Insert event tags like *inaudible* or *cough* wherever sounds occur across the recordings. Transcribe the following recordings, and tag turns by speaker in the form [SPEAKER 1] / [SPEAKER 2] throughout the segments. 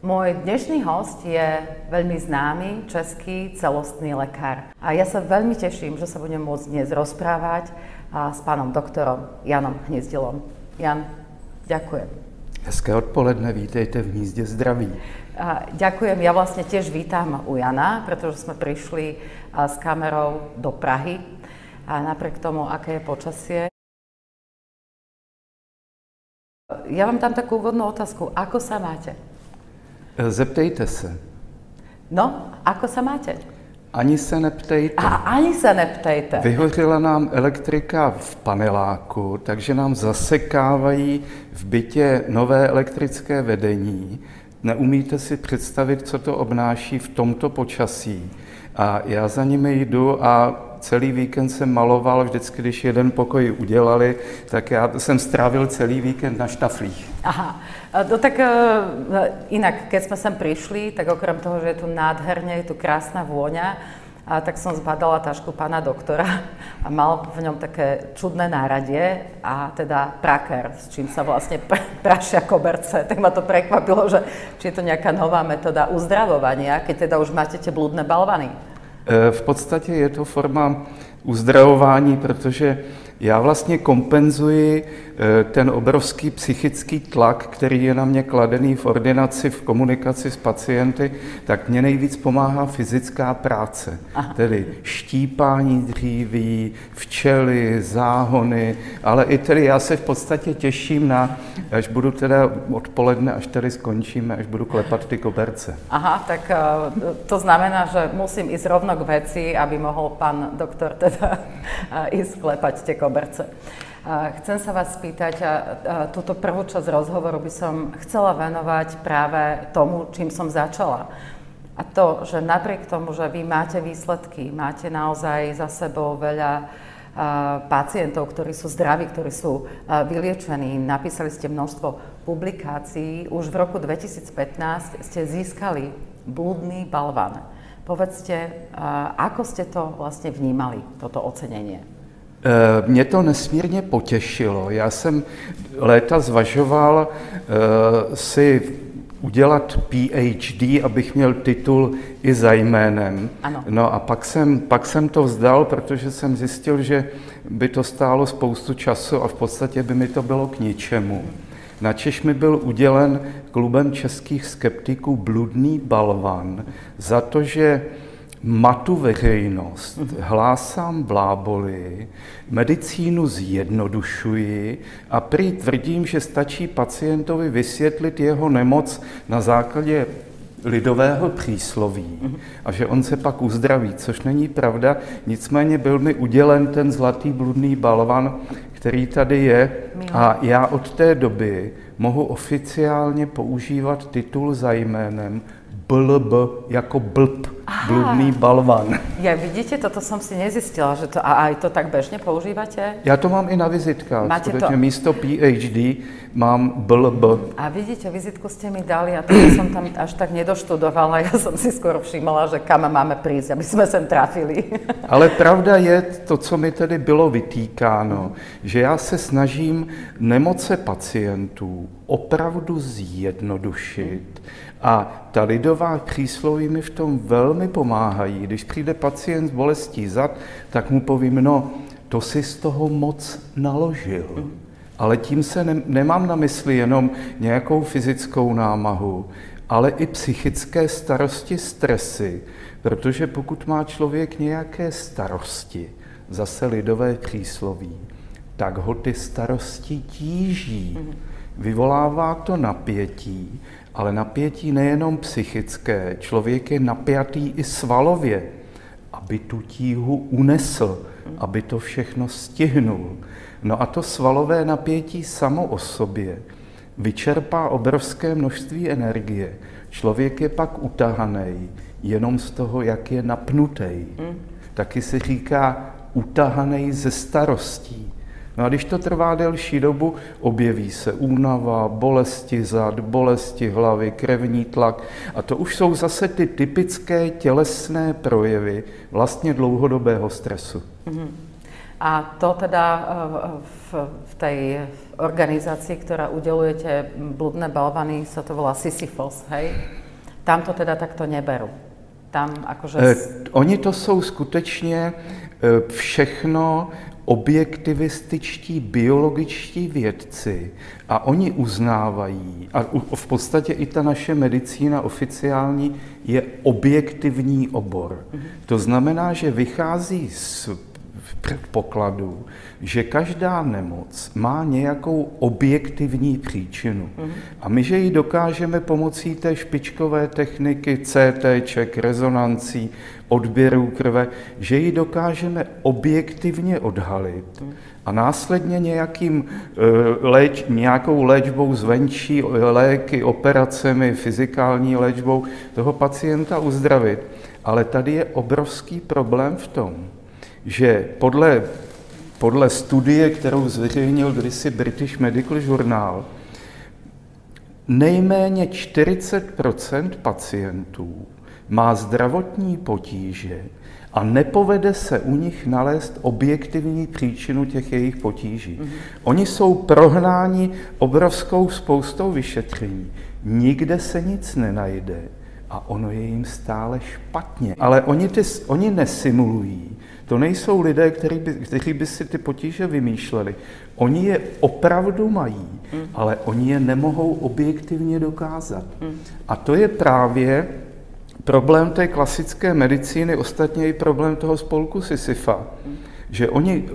[SPEAKER 1] Môj dnešný host je veľmi známy český celostný lekár. A ja sa veľmi teším, že sa budem môcť dnes rozprávať s pánom doktorom Janom Hniezdilom. Jan, ďakujem.
[SPEAKER 2] Hezké odpoledne, vítejte v Hnízdě zdraví.
[SPEAKER 1] A ďakujem, ja vlastne tiež vítam u Jana, pretože sme prišli s kamerou do Prahy. A napriek tomu, aké je počasie, ja vám tam takú úvodnú otázku. Ako sa máte?
[SPEAKER 2] Zeptejte se.
[SPEAKER 1] No, ako sa máte?
[SPEAKER 2] Ani se neptejte.
[SPEAKER 1] A ani se neptejte.
[SPEAKER 2] Vyhořela nám elektrika v paneláku, takže nám zasekávají v bytě nové elektrické vedení. Neumíte si představit, co to obnáší v tomto počasí. A já za nimi jdu a celý víkend jsem maloval, vždycky, když jeden pokoj udělali, tak já jsem strávil celý víkend na štaflích.
[SPEAKER 1] Aha, no tak uh, inak, keď jsme sem prišli, tak okrem toho, že je tu nádherne, je tu krásna vôňa, a tak som zbadala tašku pána doktora a mal v ňom také čudné náradie a teda praker, s čím sa vlastne pr- prašia koberce. Tak ma to prekvapilo, že či je to nejaká nová metóda uzdravovania, keď teda už máte tie blúdne balvany.
[SPEAKER 2] E, v podstatě je to forma uzdravování, protože já vlastně kompenzuji eh, ten obrovský psychický tlak, který je na mě kladený v ordinaci, v komunikaci s pacienty, tak mě nejvíc pomáhá fyzická práce. Aha. Tedy štípání dříví, včely, záhony, ale i tedy já se v podstatě těším na, až budu teda odpoledne, až tady skončíme, až budu klepat ty koberce.
[SPEAKER 1] Aha, tak eh, to znamená, že musím ísť rovno k veci, aby mohl pan doktor teda eh, klepať tie koberce koberce. Chcem sa vás spýtať, a, túto prvú časť rozhovoru by som chcela venovať práve tomu, čím som začala. A to, že napriek tomu, že vy máte výsledky, máte naozaj za sebou veľa pacientov, ktorí sú zdraví, ktorí sú vyliečení. Napísali ste množstvo publikácií. Už v roku 2015 ste získali blúdny balvan. Povedzte, ako ste to vlastne vnímali, toto ocenenie?
[SPEAKER 2] Eh, mě to nesmírně potěšilo. Já jsem léta zvažoval uh, si udělat PhD, abych měl titul i za jménem.
[SPEAKER 1] Ano.
[SPEAKER 2] No a pak jsem, pak jsem to vzdal, protože jsem zjistil, že by to stálo spoustu času a v podstatě by mi to bylo k ničemu. Na Češ mi byl udělen klubem českých skeptiků bludný balvan za to, že matu veřejnost, hlásám bláboli, medicínu zjednodušuji a prý tvrdím, že stačí pacientovi vysvětlit jeho nemoc na základě lidového přísloví a že on se pak uzdraví, což není pravda. Nicméně byl mi udělen ten zlatý bludný balvan, který tady je. A já od té doby mohu oficiálně používat titul za jménem blb jako blb, Aha. bludný balvan.
[SPEAKER 1] Ja vidíte, toto som si nezistila, že to, a aj to tak bežne používate?
[SPEAKER 2] Já to mám i na vizitkách, Máte to... místo PhD mám blb.
[SPEAKER 1] A vidíte, vizitku ste mi dali a to som tam až tak nedoštudovala, ja som si skoro všimala, že kam máme prísť, aby sme sem trafili. *laughs*
[SPEAKER 2] Ale pravda je to, co mi tedy bylo vytýkáno, že já se snažím nemoce pacientů opravdu zjednodušit a ta lidová přísloví mi v tom velmi pomáhají. Když přijde pacient s bolestí zad, tak mu povím, no, to si z toho moc naložil. Ale tím se ne, nemám na mysli jenom nějakou fyzickou námahu, ale i psychické starosti, stresy, protože pokud má člověk nějaké starosti, zase lidové přísloví, tak ho ty starosti tíží. Vyvolává to napětí ale napětí nejenom psychické, člověk je napjatý i svalově, aby tu tíhu unesl, aby to všechno stihnul. No a to svalové napětí samo o sobě vyčerpá obrovské množství energie. Člověk je pak utahaný jenom z toho, jak je napnutý. Mm. Taky se říká utahaný ze starostí. No a když to trvá delší dobu, objeví se únava, bolesti zad, bolesti hlavy, krevní tlak. A to už jsou zase ty typické tělesné projevy vlastně dlouhodobého stresu. Mm-hmm.
[SPEAKER 1] A to teda v, v tej organizácii, ktorá udelujete bludné balvany, sa to volá Sisyphos, hej? Tam to teda takto neberú. Tam akože...
[SPEAKER 2] Eh, oni to jsou skutečně eh, všechno objektivističtí biologičtí vědci a oni uznávají, a v podstatě i ta naše medicína oficiální je objektivní obor. To znamená, že vychází z předpokladu, že každá nemoc má nějakou objektivní příčinu. A my, že ji dokážeme pomocí té špičkové techniky CT, rezonancí, odběrů krve, že ji dokážeme objektivně odhalit a následně nějakým, eh, léč, nějakou léčbou zvenčí, léky, operacemi, fyzikální léčbou toho pacienta uzdravit. Ale tady je obrovský problém v tom, že podle, podle studie, kterou zveřejnil kdysi British Medical Journal, nejméně 40% pacientů má zdravotní potíže a nepovede se u nich nalézt objektivní příčinu těch jejich potíží. Mm-hmm. Oni jsou prohnáni obrovskou spoustou vyšetření. Nikde se nic nenajde a ono je jim stále špatně. Ale oni, ty, oni nesimulují. To nejsou lidé, kteří by, kteří by si ty potíže vymýšleli. Oni je opravdu mají, mm. ale oni je nemohou objektivně dokázat. Mm. A to je právě problém té klasické medicíny, ostatně i problém toho spolku Sisyfa, že oni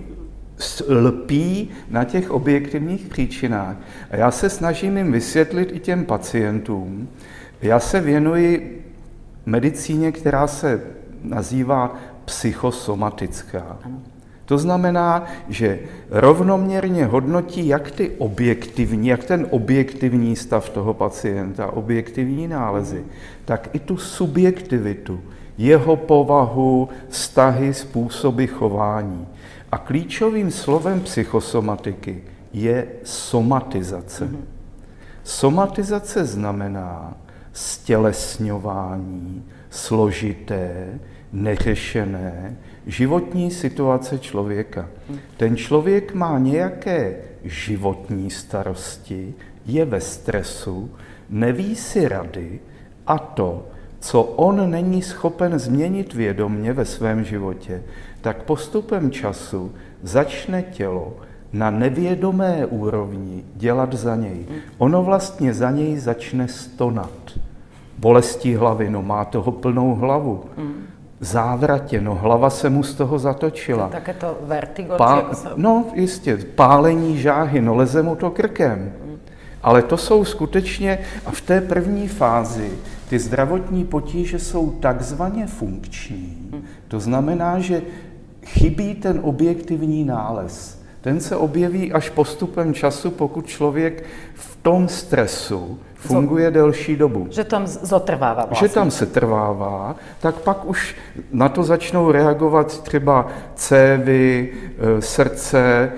[SPEAKER 2] lpí na těch objektivních příčinách. A já se snažím jim vysvětlit i těm pacientům. Já se věnuji medicíně, která se nazývá psychosomatická. To znamená, že rovnoměrně hodnotí jak ty objektivní, jak ten objektivní stav toho pacienta, objektivní nálezy, tak i tu subjektivitu, jeho povahu, vztahy, způsoby chování. A klíčovým slovem psychosomatiky je somatizace. Somatizace znamená stělesňování složité, neřešené životní situace člověka. Ten člověk má nějaké životní starosti, je ve stresu, neví si rady a to, co on není schopen změnit vědomně ve svém životě, tak postupem času začne tělo na nevědomé úrovni dělat za něj. Ono vlastně za něj začne stonat. Bolestí hlavy, no má toho plnou hlavu závratě, no hlava se mu z toho zatočila.
[SPEAKER 1] Také to vertigo?
[SPEAKER 2] Pá... Jako. No jistě, pálení žáhy, no leze mu to krkem. Ale to jsou skutečně, a v té první fázi ty zdravotní potíže jsou takzvaně funkční. To znamená, že chybí ten objektivní nález. Ten se objeví až postupem času, pokud člověk v tom stresu funguje delší dobu.
[SPEAKER 1] Že tam zotrvává vlastně.
[SPEAKER 2] Že tam se trvává, tak pak už na to začnou reagovat třeba cévy, e, srdce e,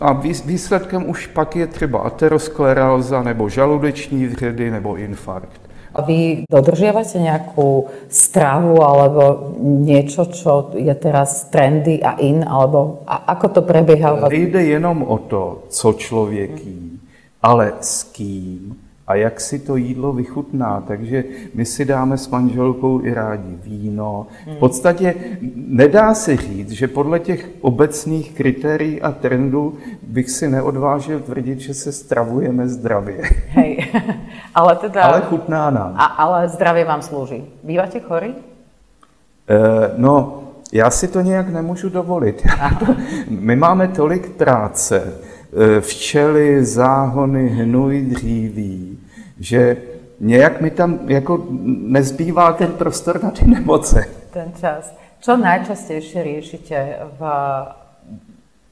[SPEAKER 2] a výsledkem už pak je třeba ateroskleróza nebo žaludeční vředy nebo infarkt.
[SPEAKER 1] A vy dodržiavate nejakú stravu alebo niečo, čo je teraz trendy a in, alebo a ako to prebieha?
[SPEAKER 2] Nejde jenom o to, co člověk jí, ale s kým a jak si to jídlo vychutná. Takže my si dáme s manželkou i rádi víno. V podstatě nedá se říct, že podle těch obecných kritérií a trendů bych si neodvážil tvrdit, že se stravujeme zdravě. *laughs*
[SPEAKER 1] Hej, *laughs* ale teda...
[SPEAKER 2] Ale chutná nám.
[SPEAKER 1] A, ale zdravě vám slouží. Býváte chory?
[SPEAKER 2] E, no, já si to nějak nemůžu dovolit. *laughs* My máme tolik práce, včely, záhony, hnůj, dříví, že nějak mi tam jako nezbývá ten prostor na ty nemoce.
[SPEAKER 1] Ten čas. Čo najčastejšie riešite v,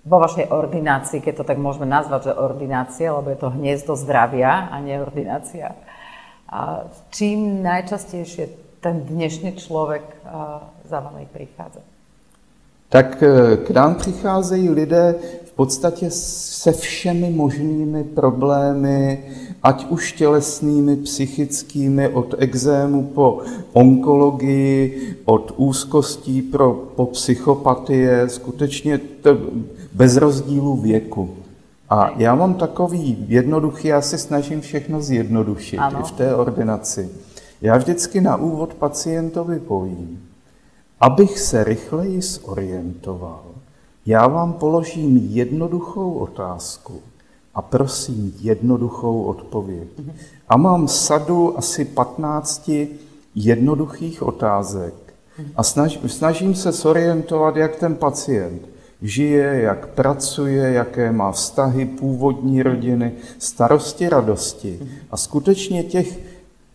[SPEAKER 1] vo vašej ordinácii, keď to tak môžeme nazvať, že ordinácia, lebo je to hniezdo zdravia a nie ordinácia. A čím najčastejšie ten dnešný človek za vami prichádza?
[SPEAKER 2] Tak e, k nám přicházejí lidé podstatě se všemi možnými problémy, ať už tělesnými, psychickými, od exému po onkologii, od úzkostí pro, po psychopatie, skutečně to bez rozdílu věku. A já mám takový jednoduchý, já se snažím všechno zjednodušit ano. i v té ordinaci. Já vždycky na úvod pacientovi povím, abych se rychleji zorientoval, já vám položím jednoduchou otázku a prosím jednoduchou odpověď. A mám sadu asi 15 jednoduchých otázek a snaž, snažím se sorientovat, jak ten pacient žije, jak pracuje, jaké má vztahy, původní rodiny, starosti, radosti. A skutečně těch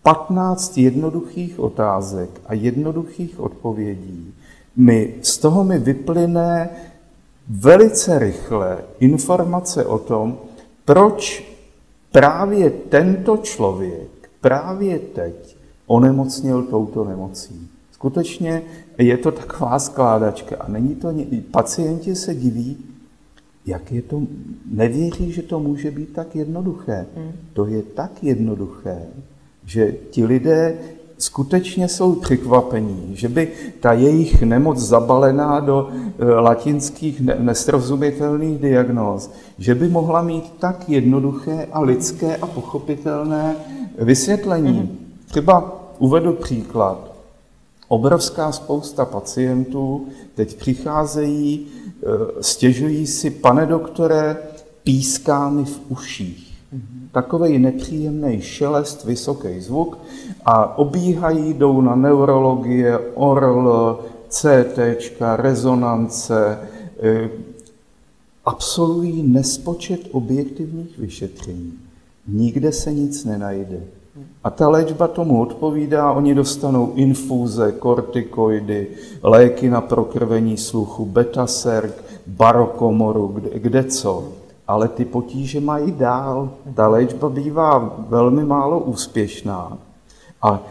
[SPEAKER 2] 15 jednoduchých otázek a jednoduchých odpovědí mi, z toho mi vyplyne velice rychle informace o tom, proč právě tento člověk právě teď onemocněl touto nemocí. Skutečně je to taková skládačka a není to, pacienti se diví, jak je to, nevěří, že to může být tak jednoduché. Hmm. To je tak jednoduché, že ti lidé skutečně jsou překvapení, že by ta jejich nemoc zabalená do e, latinských nesrozumitelných diagnóz, že by mohla mít tak jednoduché a lidské a pochopitelné vysvětlení. Mhm. Třeba uvedu příklad. Obrovská spousta pacientů teď přicházejí, e, stěžují si, pane doktore, píská mi v uších takový nepříjemný šelest, vysoký zvuk a obíhají, jdou na neurologie, ORL, CT, rezonance, eh, absolvují nespočet objektivních vyšetření. Nikde se nic nenajde. A ta léčba tomu odpovídá, oni dostanou infúze, kortikoidy, léky na prokrvení sluchu, betaserk, barokomoru, kde, kde co ale ty potíže mají dál. Ta léčba bývá velmi málo úspěšná. A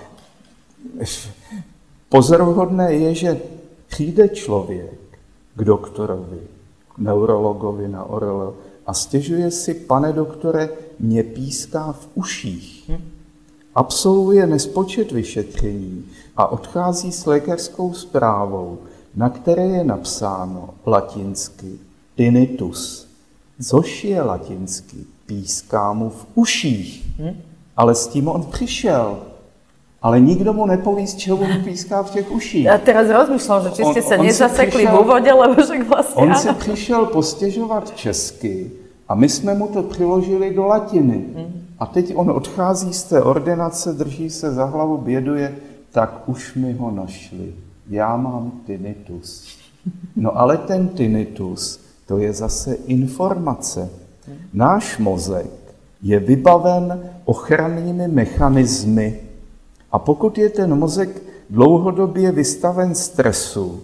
[SPEAKER 2] pozoruhodné je, že přijde člověk k doktorovi, k neurologovi na ORL a stěžuje si, pane doktore, mě píská v uších. Absolvuje nespočet vyšetření a odchází s lékařskou zprávou, na které je napsáno latinsky tinnitus což je latinsky, píská mu v uších. Ale s tím on přišel. Ale nikdo mu nepoví, z čeho mu píská v těch uších.
[SPEAKER 1] Já teraz rozmýšlám, že či jste se nezasekli v úvodě, lebo však vlastně
[SPEAKER 2] On si přišel postěžovat česky a my jsme mu to přiložili do latiny. Hmm. A teď on odchází z té ordinace, drží se za hlavu, běduje, tak už mi ho našli. Já mám tinnitus. No ale ten tinnitus to je zase informace. Náš mozek je vybaven ochrannými mechanismy a pokud je ten mozek dlouhodobě vystaven stresu,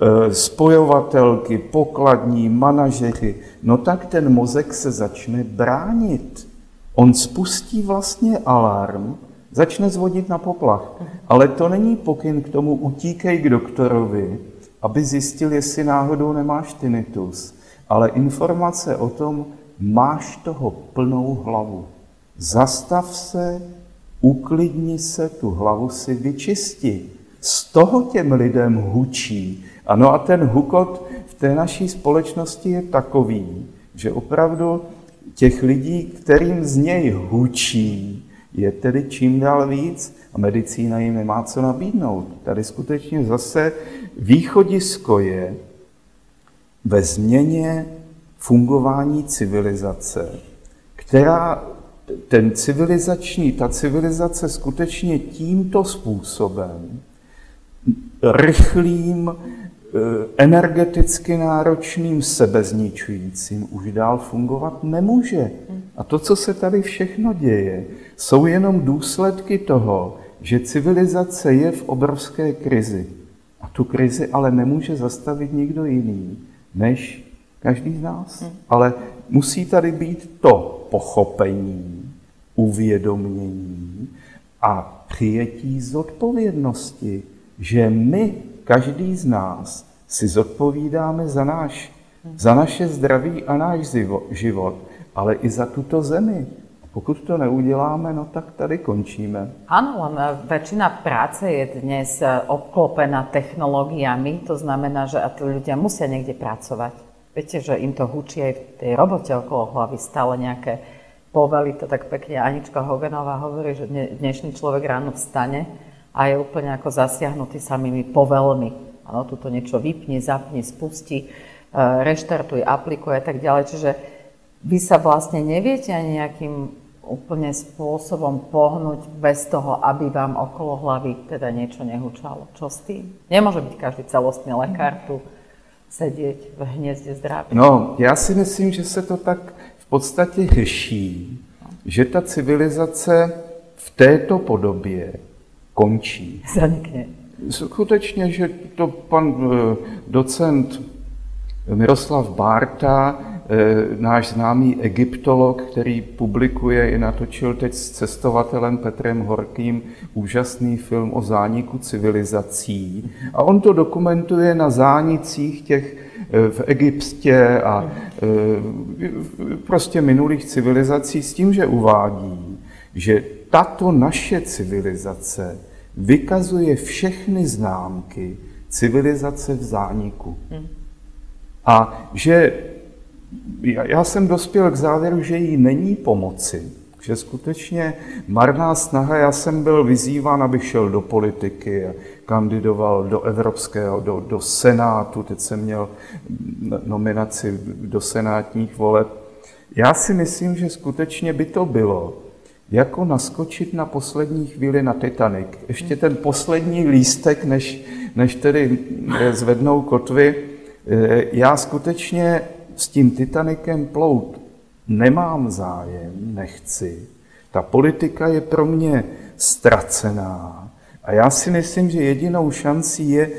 [SPEAKER 2] e, spojovatelky, pokladní, manažeři, no tak ten mozek se začne bránit. On spustí vlastně alarm, začne zvodit na poplach. Ale to není pokyn k tomu utíkej k doktorovi, aby zjistil, jestli náhodou nemáš tinnitus ale informace o tom, máš toho plnou hlavu. Zastav se, uklidni se, tu hlavu si vyčisti. Z toho těm lidem hučí. Ano a ten hukot v té naší společnosti je takový, že opravdu těch lidí, kterým z něj hučí, je tedy čím dál víc a medicína jim nemá co nabídnout. Tady skutečně zase východisko je, ve změně fungování civilizace, která ten civilizační, ta civilizace skutečně tímto způsobem, rychlým, eh, energeticky náročným, sebezničujícím už dál fungovat nemůže. A to, co se tady všechno děje, jsou jenom důsledky toho, že civilizace je v obrovské krizi. A tu krizi ale nemůže zastavit nikdo jiný, než každý z nás. Hmm. Ale musí tady být to pochopení, uvědomění a přijetí zodpovědnosti, že my, každý z nás, si zodpovídáme za náš Za naše zdraví a náš život, ale i za tuto zemi. Pokud to neuděláme, no tak tady končíme.
[SPEAKER 1] Áno, len väčšina práce je dnes obklopená technológiami, to znamená, že a tí ľudia musia niekde pracovať. Viete, že im to hučí aj v tej robote okolo hlavy stále nejaké povely, to tak pekne Anička Hogenová hovorí, že dnešný človek ráno vstane a je úplne ako zasiahnutý samými povelmi. Áno, tuto niečo vypni, zapni, spusti, eh, reštartuj, aplikuje a tak ďalej. Čiže vy sa vlastne neviete ani nejakým úplne spôsobom pohnúť bez toho, aby vám okolo hlavy teda niečo nehučalo. Čo s tým? Nemôže byť každý celostný lekár tu sedět v hnězdě zdraví.
[SPEAKER 2] No, já si myslím, že se to tak v podstatě řeší, že ta civilizace v této podobě končí.
[SPEAKER 1] Zanikne.
[SPEAKER 2] Skutečně, že to pan eh, docent Miroslav Bárta náš známý egyptolog, který publikuje i natočil teď s cestovatelem Petrem Horkým úžasný film o zániku civilizací. A on to dokumentuje na zánicích těch eh, v Egyptě a eh, prostě minulých civilizací s tím, že uvádí, že tato naše civilizace vykazuje všechny známky civilizace v zániku. Hmm. A že já jsem dospěl k závěru, že jí není pomoci, že skutečně marná snaha, já jsem byl vyzýván, abych šel do politiky kandidoval do Evropského, do, do Senátu, teď jsem měl nominaci do senátních voleb. Já si myslím, že skutečně by to bylo jako naskočit na poslední chvíli na Titanic. Ještě ten poslední lístek, než, než tedy zvednou kotvy. Já skutečně s tím Titanikem plout nemám zájem, nechci. Ta politika je pro mě ztracená. A já si myslím, že jedinou šancí je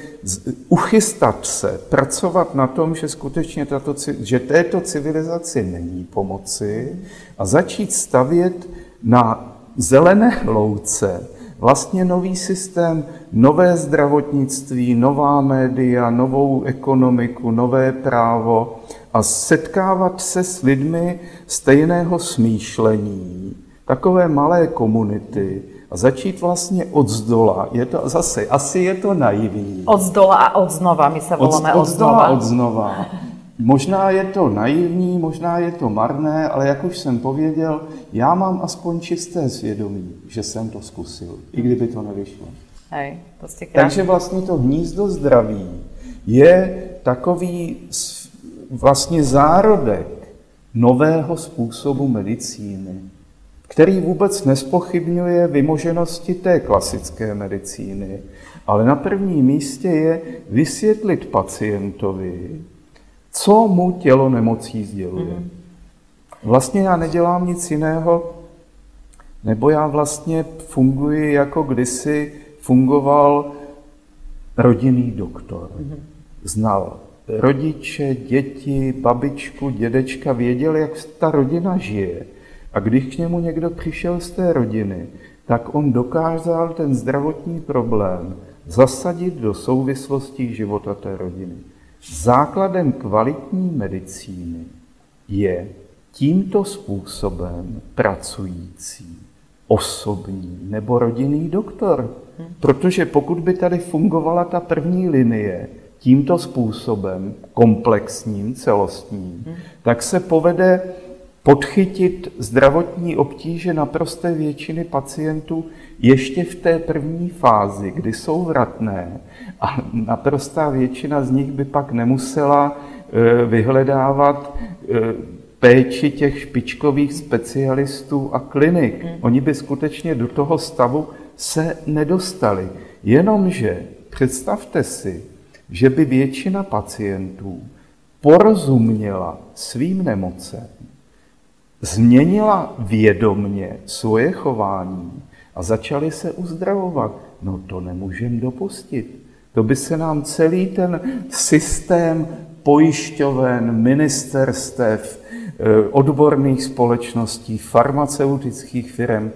[SPEAKER 2] uchystat se, pracovat na tom, že skutečně tato, že této civilizaci není pomoci a začít stavět na zelené louce vlastně nový systém, nové zdravotnictví, nová média, novou ekonomiku, nové právo a setkávat se s lidmi stejného smýšlení, takové malé komunity, a začít vlastně od zdola. Je to zase, asi je to naivní.
[SPEAKER 1] Od zdola a od znova, my se voláme od, od, od znova.
[SPEAKER 2] Od znova. Možná je to naivní, možná je to marné, ale jak už jsem pověděl, já mám aspoň čisté svědomí, že jsem to zkusil, i kdyby to nevyšlo.
[SPEAKER 1] Hej, to
[SPEAKER 2] Takže vlastně to hnízdo zdraví je takový vlastně zárodek nového způsobu medicíny, který vůbec nespochybňuje vymoženosti té klasické medicíny, ale na prvním místě je vysvětlit pacientovi, co mu tělo nemocí sděluje. Mm. Vlastně já nedělám nic jiného, nebo já vlastně funguji jako kdysi fungoval rodinný doktor. Mm. Znal rodiče, děti, babičku, dědečka, věděl, jak ta rodina žije. A když k němu někdo přišel z té rodiny, tak on dokázal ten zdravotní problém zasadit do souvislostí života té rodiny. Základem kvalitní medicíny je tímto způsobem pracující osobní nebo rodinný doktor. Protože pokud by tady fungovala ta první linie tímto způsobem, komplexním, celostním, tak se povede podchytit zdravotní obtíže naprosté většiny pacientů ještě v té první fázi, kdy jsou vratné a naprostá většina z nich by pak nemusela e, vyhledávat e, péči těch špičkových specialistů a klinik. Hmm. Oni by skutečně do toho stavu se nedostali. Jenomže představte si, že by většina pacientů porozuměla svým nemocem, změnila vědomně svoje chování a začali se uzdravovat. No to nemůžeme dopustit. To by se nám celý ten systém pojišťoven, ministerstev, eh, odborných společností, farmaceutických firm,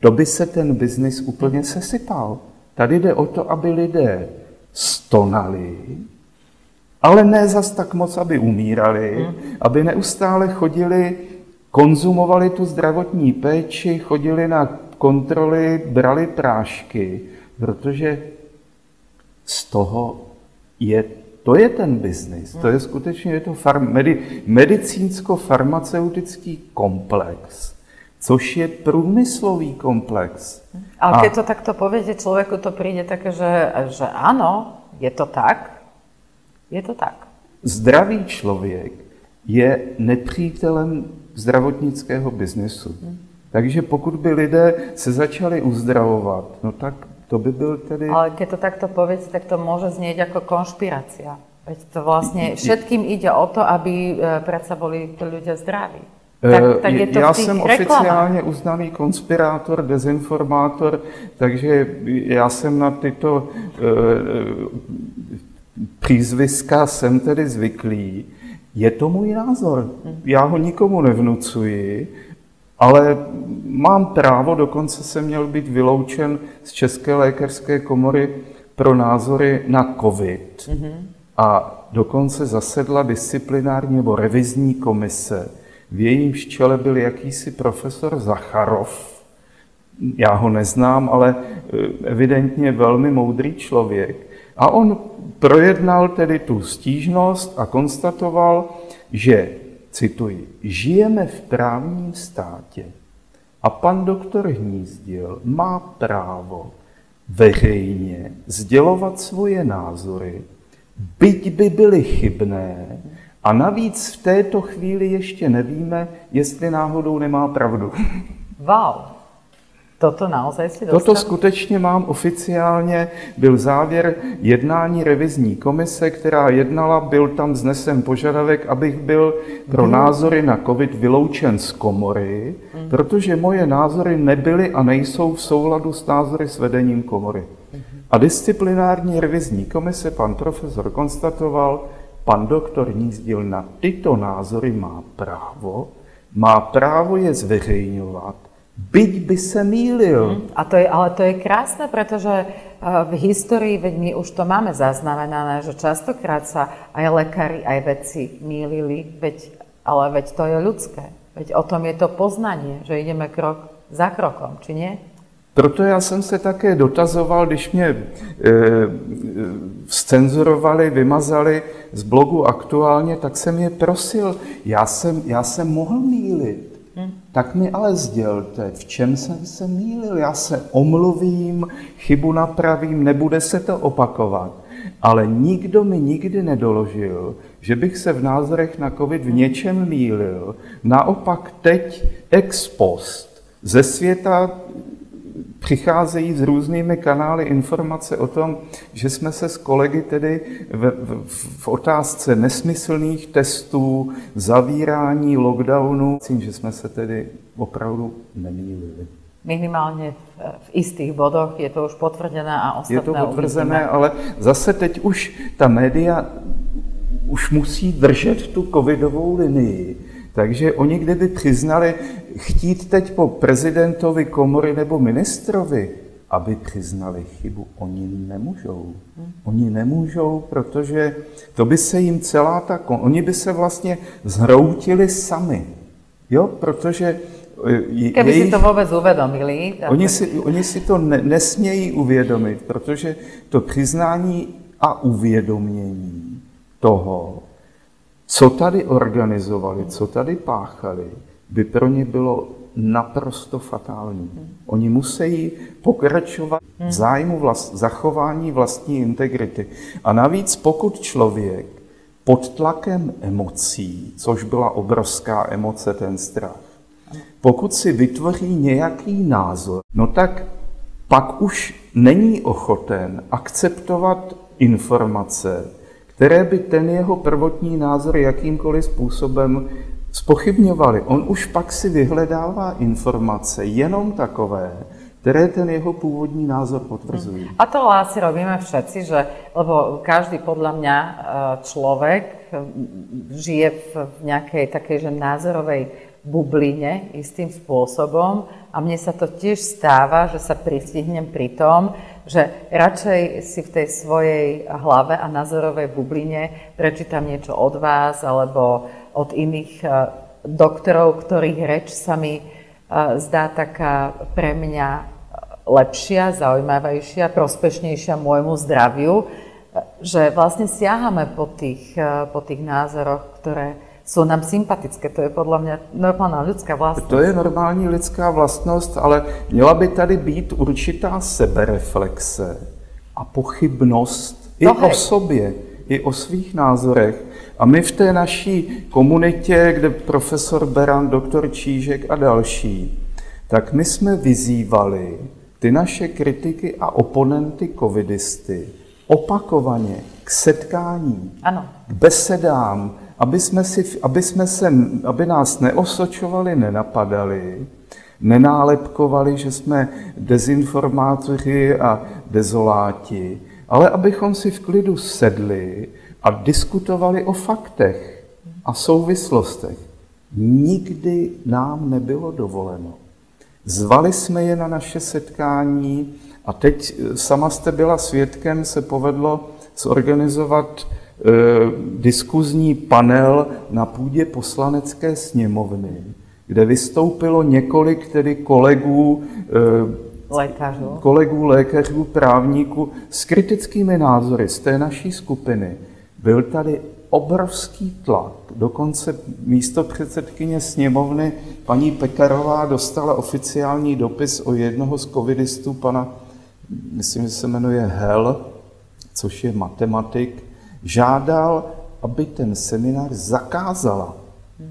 [SPEAKER 2] to by se ten biznis úplně sesypal. Tady jde o to, aby lidé stonali Ale ne zas tak moc, aby umírali, hmm. aby neustále chodili, konzumovali tu zdravotní péči, chodili na kontroly, brali prášky, protože z toho je, to je ten biznis. To je skutečně je to farm, medi, medicínsko-farmaceutický komplex, což je průmyslový komplex.
[SPEAKER 1] Ale keď to takto poviete, člověku to přijde také, že, že ano, je to tak, je to tak.
[SPEAKER 2] Zdravý člověk je nepřítelem zdravotnického biznesu. Hmm. Takže pokud by lidé se začali uzdravovat, no tak to by byl tedy...
[SPEAKER 1] Ale keď to takto poviete, tak to môže znieť ako konšpirácia. Veď to vlastne všetkým ide o to, aby e, predsa boli tí ľudia zdraví.
[SPEAKER 2] Tak, e, tak je to já jsem reklamách. oficiálně uznaný konspirátor, dezinformátor, takže já jsem na tyto uh, přízviska jsem tedy zvyklý. Je to můj názor. Já ho nikomu nevnucuji, ale mám právo, dokonce jsem měl být vyloučen z České lékařské komory pro názory na COVID. Mm-hmm. A dokonce zasedla disciplinární nebo revizní komise. V jejím čele byl jakýsi profesor Zacharov. Já ho neznám, ale eh, evidentně velmi moudrý člověk. A on projednal tedy tu stížnost a konstatoval, že cituji, žijeme v právním státě a pan doktor Hnízdil má právo veřejně sdělovat svoje názory, byť by byly chybné, a navíc v této chvíli ještě nevíme, jestli náhodou nemá pravdu. *laughs*
[SPEAKER 1] Wow. Toto naozaj si
[SPEAKER 2] dostal? Toto skutečně mám oficiálně. Byl závěr jednání revizní komise, která jednala, byl tam znesen požadavek, abych byl pro hmm. názory na COVID vyloučen z komory, hmm. protože moje názory nebyly a nejsou v souladu s názory s vedením komory. Hmm. A disciplinární revizní komise pan profesor konstatoval, pan doktor Nízdil na tyto názory má právo, má právo je zveřejňovat, byť by se mýlil. Mm,
[SPEAKER 1] a to je, ale to je krásne, pretože eh, v histórii, veď my už to máme zaznamenané, že častokrát sa aj lekári, aj vedci mýlili, veď, ale veď to je ľudské. Veď o tom je to poznanie, že ideme krok za krokom, či nie?
[SPEAKER 2] Proto já jsem se také dotazoval, když mě e, scenzurovali, vymazali z blogu aktuálně, tak jsem je prosil, já jsem, já jsem mohl mýlit. Tak mi ale sdělte, v čem jsem se mýlil. Já se omluvím, chybu napravím, nebude se to opakovat. Ale nikdo mi nikdy nedoložil, že bych se v názorech na COVID v něčem mýlil. Naopak teď ex post ze světa přicházejí s různými kanály informace o tom, že jsme se s kolegy tedy v, v, v otázce nesmyslných testů, zavírání, lockdownu, že jsme se tedy opravdu nemýlili.
[SPEAKER 1] Minimálně v, v istých bodoch je to už potvrzené a ostatné
[SPEAKER 2] Je to potvrzené, uvidíme. ale zase teď už ta média už musí držet tu covidovou linii takže oni kdyby přiznali, chtít teď po prezidentovi komory nebo ministrovi, aby přiznali chybu, oni nemůžou. Oni nemůžou, protože to by se jim celá ta... Oni by se vlastně zhroutili sami. Jo, protože
[SPEAKER 1] e, Kdyby jejich, si to vůbec uvědomili.
[SPEAKER 2] Oni si, oni si to ne, nesmějí uvědomit, protože to přiznání a uvědomění toho, co tady organizovali, co tady páchali, by pro ně bylo naprosto fatální. Oni musí pokračovat v zájmu vlast, zachování vlastní integrity. A navíc, pokud člověk pod tlakem emocí, což byla obrovská emoce, ten strach, pokud si vytvoří nějaký názor, no tak pak už není ochoten akceptovat informace, které by ten jeho prvotní názor jakýmkoliv způsobem spochybňovaly. On už pak si vyhledává informace jenom takové, které ten jeho původní názor potvrzují.
[SPEAKER 1] A to asi robíme všetci, že, lebo každý podľa mňa e, človek žije v nejakej takej že názorovej bubline istým spôsobom a mne sa to tiež stáva, že sa pristihnem pri tom, že radšej si v tej svojej hlave a názorovej bubline prečítam niečo od vás alebo od iných e, doktorov, ktorých reč sa mi e, zdá taká pre mňa lepšia, zaujímavejšia, prospešnejšia môjmu zdraviu, že vlastne siahame po tých, po tých názoroch, ktoré jsou nám sympatické. To je podle mě normální lidská vlastnost.
[SPEAKER 2] To je normální lidská vlastnost, ale měla by tady být určitá sebereflexe a pochybnost no, i hej. o sobě, i o svých názorech. A my v té naší komunitě, kde profesor Beran, doktor Čížek a další, tak my jsme vyzývali ty naše kritiky a oponenty covidisty opakovaně k setkání, ano. k besedám, aby, jsme si, aby, jsme se, aby nás neosočovali, nenapadali, nenálepkovali, že jsme dezinformátoři a dezoláti, ale abychom si v klidu sedli a diskutovali o faktech a souvislostech. Nikdy nám nebylo dovoleno. Zvali jsme je na naše setkání a teď sama jste byla svědkem, se povedlo zorganizovat diskuzní panel na půdě poslanecké sněmovny, kde vystoupilo několik tedy kolegů,
[SPEAKER 1] eh, lékařů.
[SPEAKER 2] kolegů lékařů, právníků s kritickými názory z té naší skupiny. Byl tady obrovský tlak. Dokonce místo předsedkyně sněmovny paní Pekarová dostala oficiální dopis o jednoho z covidistů, pana, myslím, že se jmenuje Hel, což je matematik, žádal, aby ten seminář zakázala.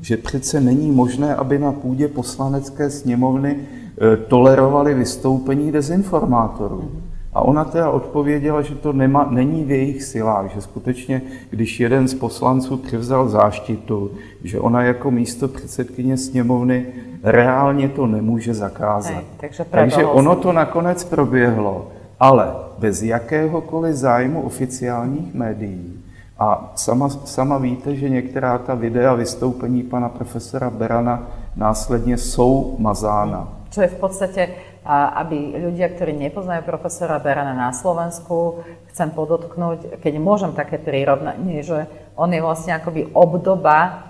[SPEAKER 2] Že přece není možné, aby na půdě poslanecké sněmovny e, tolerovali vystoupení dezinformátorů. A ona teda odpověděla, že to nema, není v jejich silách, že skutečně, když jeden z poslanců převzal záštitu, že ona jako místo předsedkyně sněmovny reálně to nemůže zakázat. Ne, takže, takže ono to nakonec proběhlo, ale bez jakéhokoliv zájmu oficiálních médií a sama, sama víte, že některá ta videa vystoupení pana profesora Berana následně jsou mazána.
[SPEAKER 1] Čo je v podstatě, aby ľudia, ktorí nepoznajú profesora Berana na Slovensku, chcem podotknúť, keď môžem také prirovnanie, že on je vlastne akoby obdoba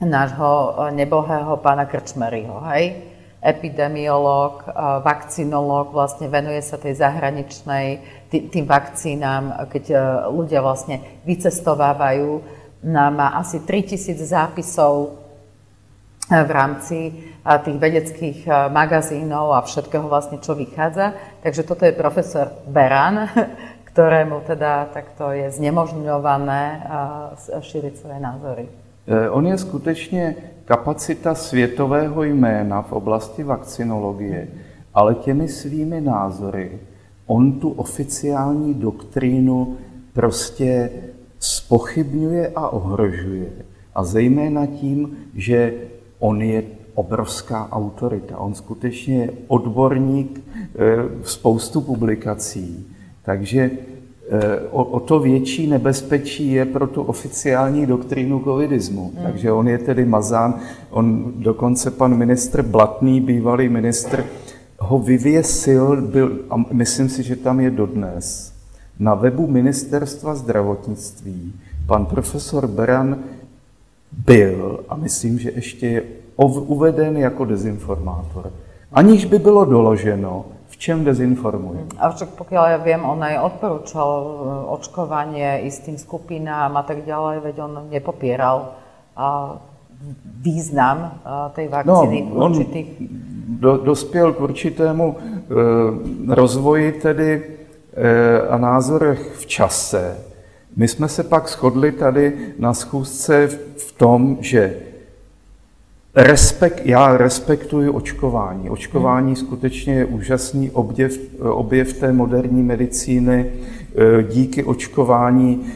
[SPEAKER 1] nášho nebohého pána Krčmeryho, hej? Epidemiolog, vakcinolog, vlastne venuje sa tej zahraničnej tým vakcínám, keď e, ľudia vlastne vycestovávajú. Má asi 3000 zápisov e, v rámci tých vedeckých magazínov a všetkého vlastne, čo vychádza. Takže toto je profesor Beran, *laughs* ktorému teda takto je znemožňované šíriť svoje názory.
[SPEAKER 2] On je skutečně kapacita světového jména v oblasti vakcinologie, ale těmi svými názory on tu oficiální doktrínu prostě spochybňuje a ohrožuje. A zejména tím, že on je obrovská autorita. On skutečně je odborník v eh, spoustu publikací. Takže o, o to větší nebezpečí je pro tu oficiální doktrínu covidismu. Hmm. Takže on je tedy mazán. On dokonce pan ministr Blatný, bývalý ministr ho vyvěsil, byl, a myslím si, že tam je dodnes, na webu Ministerstva zdravotnictví pan profesor Beran byl, a myslím, že ještě je uveden jako dezinformátor. Aniž by bylo doloženo, v čem dezinformuje.
[SPEAKER 1] Avšak pokiaľ ja viem, on aj odporúčal eh, očkovanie istým skupinám a tak ďalej, veď on nepopieral a význam a, tej vakcíny no, určitých
[SPEAKER 2] do, dospěl k určitému e, rozvoji tedy e, a názorech v čase. My jsme se pak shodli tady na schůzce v, v tom, že respekt, já respektuji očkování. Očkování hmm. skutečně je úžasný objev, objev té moderní medicíny. E, díky očkování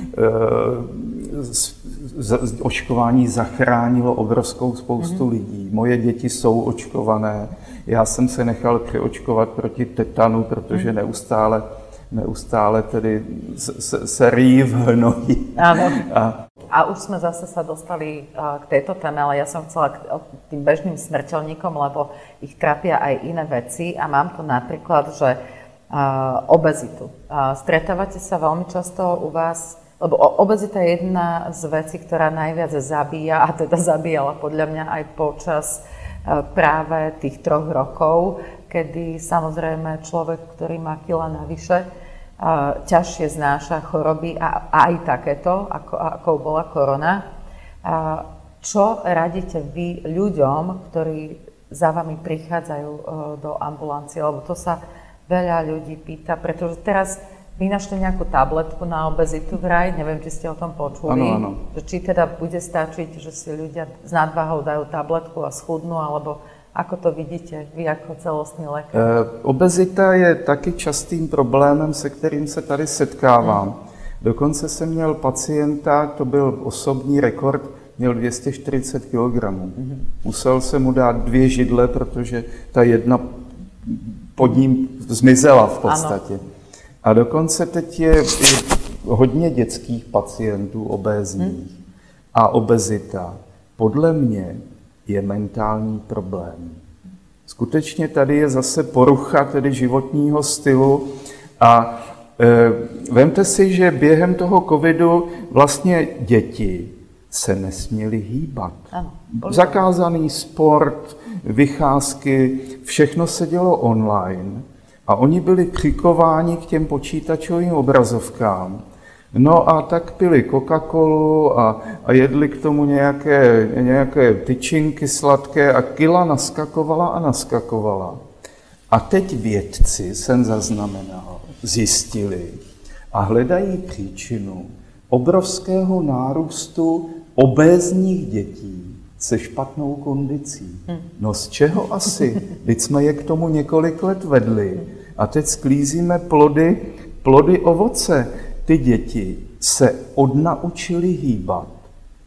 [SPEAKER 2] očkování zachránilo obrovskou spoustu hmm. lidí. Moje děti jsou očkované. Já jsem se nechal přeočkovat proti tetanu, protože hmm. neustále, neustále tedy se, se rýv hnojí. A
[SPEAKER 1] A už sme zase sa dostali k tejto téme, ale ja som chcela k tým bežným smrteľníkom, lebo ich trápia aj iné veci a mám tu napríklad, že obezitu. Stretávate sa veľmi často u vás, lebo obezita je jedna z vecí, ktorá najviac zabíja, a teda zabíjala podľa mňa aj počas práve tých troch rokov, kedy samozrejme človek, ktorý má kila navyše, ťažšie znáša choroby a, aj takéto, ako, ako bola korona. Čo radíte vy ľuďom, ktorí za vami prichádzajú e, do ambulancie? Lebo to sa veľa ľudí pýta, pretože teraz vynašli nejakú tabletku na obezitu vraj, neviem, či ste o tom počuli.
[SPEAKER 2] Áno, áno.
[SPEAKER 1] Či teda bude stačiť, že si ľudia s nadváhou dajú tabletku a schudnú, alebo Ako to vidíte vy jako celostní lékař?
[SPEAKER 2] E, obezita je taky častým problémem, se kterým se tady setkávám. Hmm. Dokonce jsem měl pacienta, to byl osobní rekord, měl 240 kg. Hmm. Musel jsem mu dát dvě židle, protože ta jedna pod ním zmizela v podstatě. Ano. A dokonce teď je hodně dětských pacientů obézních. Hmm. A obezita podle mě je mentální problém. Skutečně tady je zase porucha tedy životního stylu a e, vemte si, že během toho covidu vlastně děti se nesměly hýbat. Ano, Zakázaný sport, vycházky, všechno se dělo online a oni byli přikováni k těm počítačovým obrazovkám No a tak pili Coca-Colu a, a jedli k tomu nějaké, nějaké tyčinky sladké a kila naskakovala a naskakovala. A teď vědci, jsem zaznamenal, zjistili a hledají příčinu obrovského nárůstu obézních dětí se špatnou kondicí. Hm. No z čeho asi? Teď jsme je k tomu několik let vedli a teď sklízíme plody, plody ovoce ty děti se odnaučili hýbat.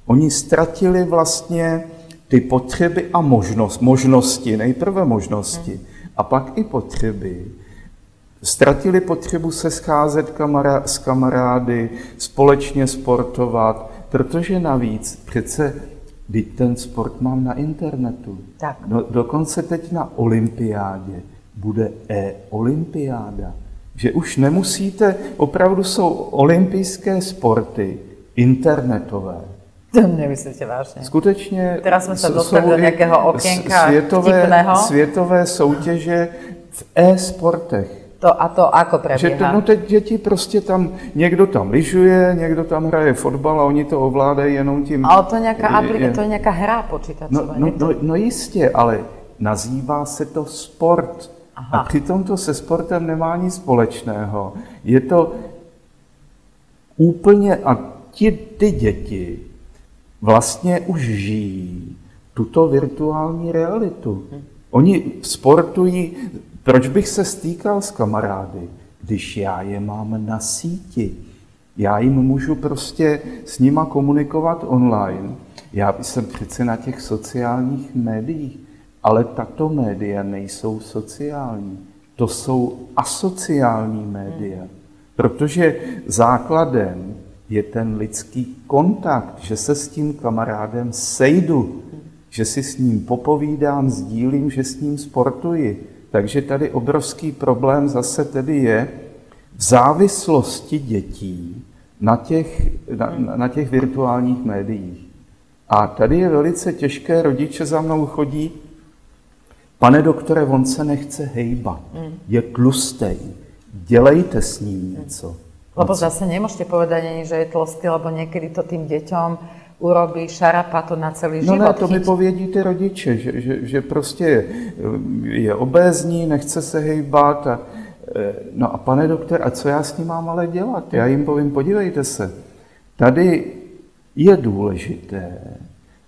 [SPEAKER 2] Oni ztratili vlastně ty potřeby a možnost, možnosti, nejprve možnosti, a pak i potřeby. Ztratili potřebu se scházet kamara- s kamarády, společně sportovat, protože navíc přece Teď ten sport mám na internetu. Tak. No, dokonce teď na olympiádě bude e-olympiáda že už nemusíte, opravdu jsou olympijské sporty internetové.
[SPEAKER 1] To nemyslíte vážně.
[SPEAKER 2] Skutečně
[SPEAKER 1] Teraz jsme se dostali do nějakého okénka
[SPEAKER 2] světové,
[SPEAKER 1] vtipného.
[SPEAKER 2] světové soutěže v e-sportech.
[SPEAKER 1] To a to ako prebieha? Že to,
[SPEAKER 2] no teď děti prostě tam, někdo tam lyžuje, někdo tam hraje fotbal a oni to ovládají jenom tím...
[SPEAKER 1] Ale to je nějaká aplika, to je nějaká hra počítačová.
[SPEAKER 2] No, no, no, no jistě, ale nazývá se to sport. Aha. A přitom to se sportem nemá nic společného. Je to úplně, a ti, ty děti vlastně už žijí tuto virtuální realitu. Oni sportují, proč bych se stýkal s kamarády, když já je mám na síti. Já jim můžu prostě s nima komunikovat online. Já jsem přece na těch sociálních médiích. Ale tato média nejsou sociální. To jsou asociální média. Protože základem je ten lidský kontakt, že se s tím kamarádem sejdu, že si s ním popovídám, sdílím, že s ním sportuji. Takže tady obrovský problém zase tedy je v závislosti dětí na těch, na, na těch virtuálních médiích. A tady je velice těžké, rodiče za mnou chodí Pane doktore, on se nechce hejbat, mm. je tlustej, dělejte s ním něco.
[SPEAKER 1] Lebo zase nemôžete povedať ani, že je tlustý, lebo niekedy to tým deťom urobí šarapato na celý
[SPEAKER 2] no
[SPEAKER 1] život.
[SPEAKER 2] No ne, to mi povědí ty rodiče, že, že, že prostě je, je obézní, nechce se hejbat. A, e, no a pane doktor, a co já s ním mám ale dělat? Já jim povím, podívejte se, tady je důležité,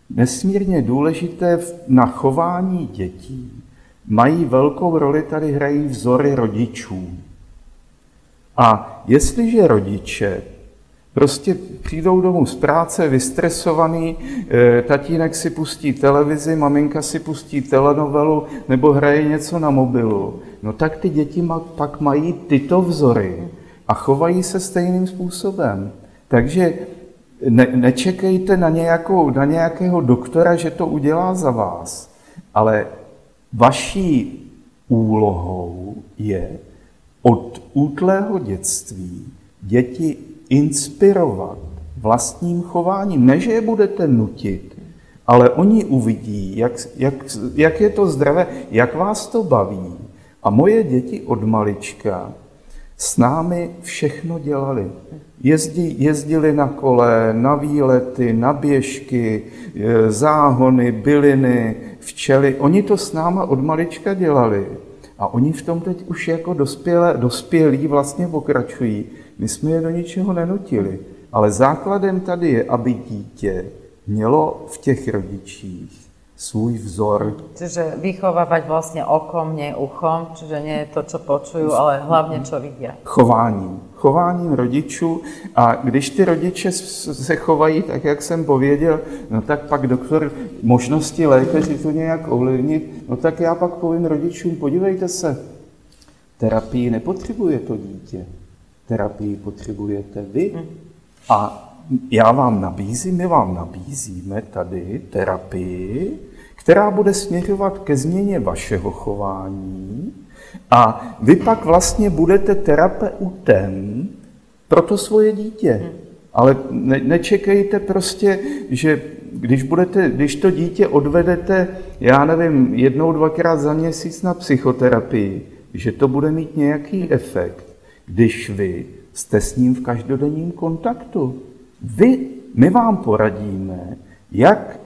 [SPEAKER 2] nesmírně důležité na chování dětí, mají velkou roli, tady hrají vzory rodičů. A jestliže rodiče prostě přijdou domů z práce, vystresovaný, e, tatínek si pustí televizi, maminka si pustí telenovelu nebo hraje něco na mobilu, no tak ty děti pak mají tyto vzory a chovají se stejným způsobem. Takže ne, nečekejte na, nějakou, na nějakého doktora, že to udělá za vás, ale vaší úlohou je od útlého dětství děti inspirovat vlastním chováním. Ne, že je budete nutit, ale oni uvidí, jak, jak, jak je to zdravé, jak vás to baví. A moje děti od malička s námi všechno dělali. Jezdí, jezdili na kole, na výlety, na běžky, e, záhony, byliny, včely. Oni to s náma od malička dělali. A oni v tom teď už jako dospělé, dospělí vlastně pokračují. My jsme je do ničeho nenutili. Ale základem tady je, aby dítě mělo v těch rodičích svůj vzor.
[SPEAKER 1] Čiže vychovávať vlastně okom, nie uchom, čiže nie je to, co počují, ale hlavně, co vidí.
[SPEAKER 2] Chováním. Chováním rodičů a když ty rodiče se chovají tak, jak jsem pověděl, no tak pak doktor možnosti lékaři to nějak ovlivnit, no tak já pak povím rodičům, podívejte se, terapii nepotřebuje to dítě, terapii potřebujete vy. Hmm. A já vám nabízím, my vám nabízíme tady terapii, která bude směřovat ke změně vašeho chování a vy pak vlastně budete terapeutem pro to svoje dítě. Ale ne, nečekejte prostě, že když, budete, když to dítě odvedete, já nevím, jednou, dvakrát za měsíc na psychoterapii, že to bude mít nějaký efekt, když vy jste s ním v každodenním kontaktu. Vy, my vám poradíme, jak,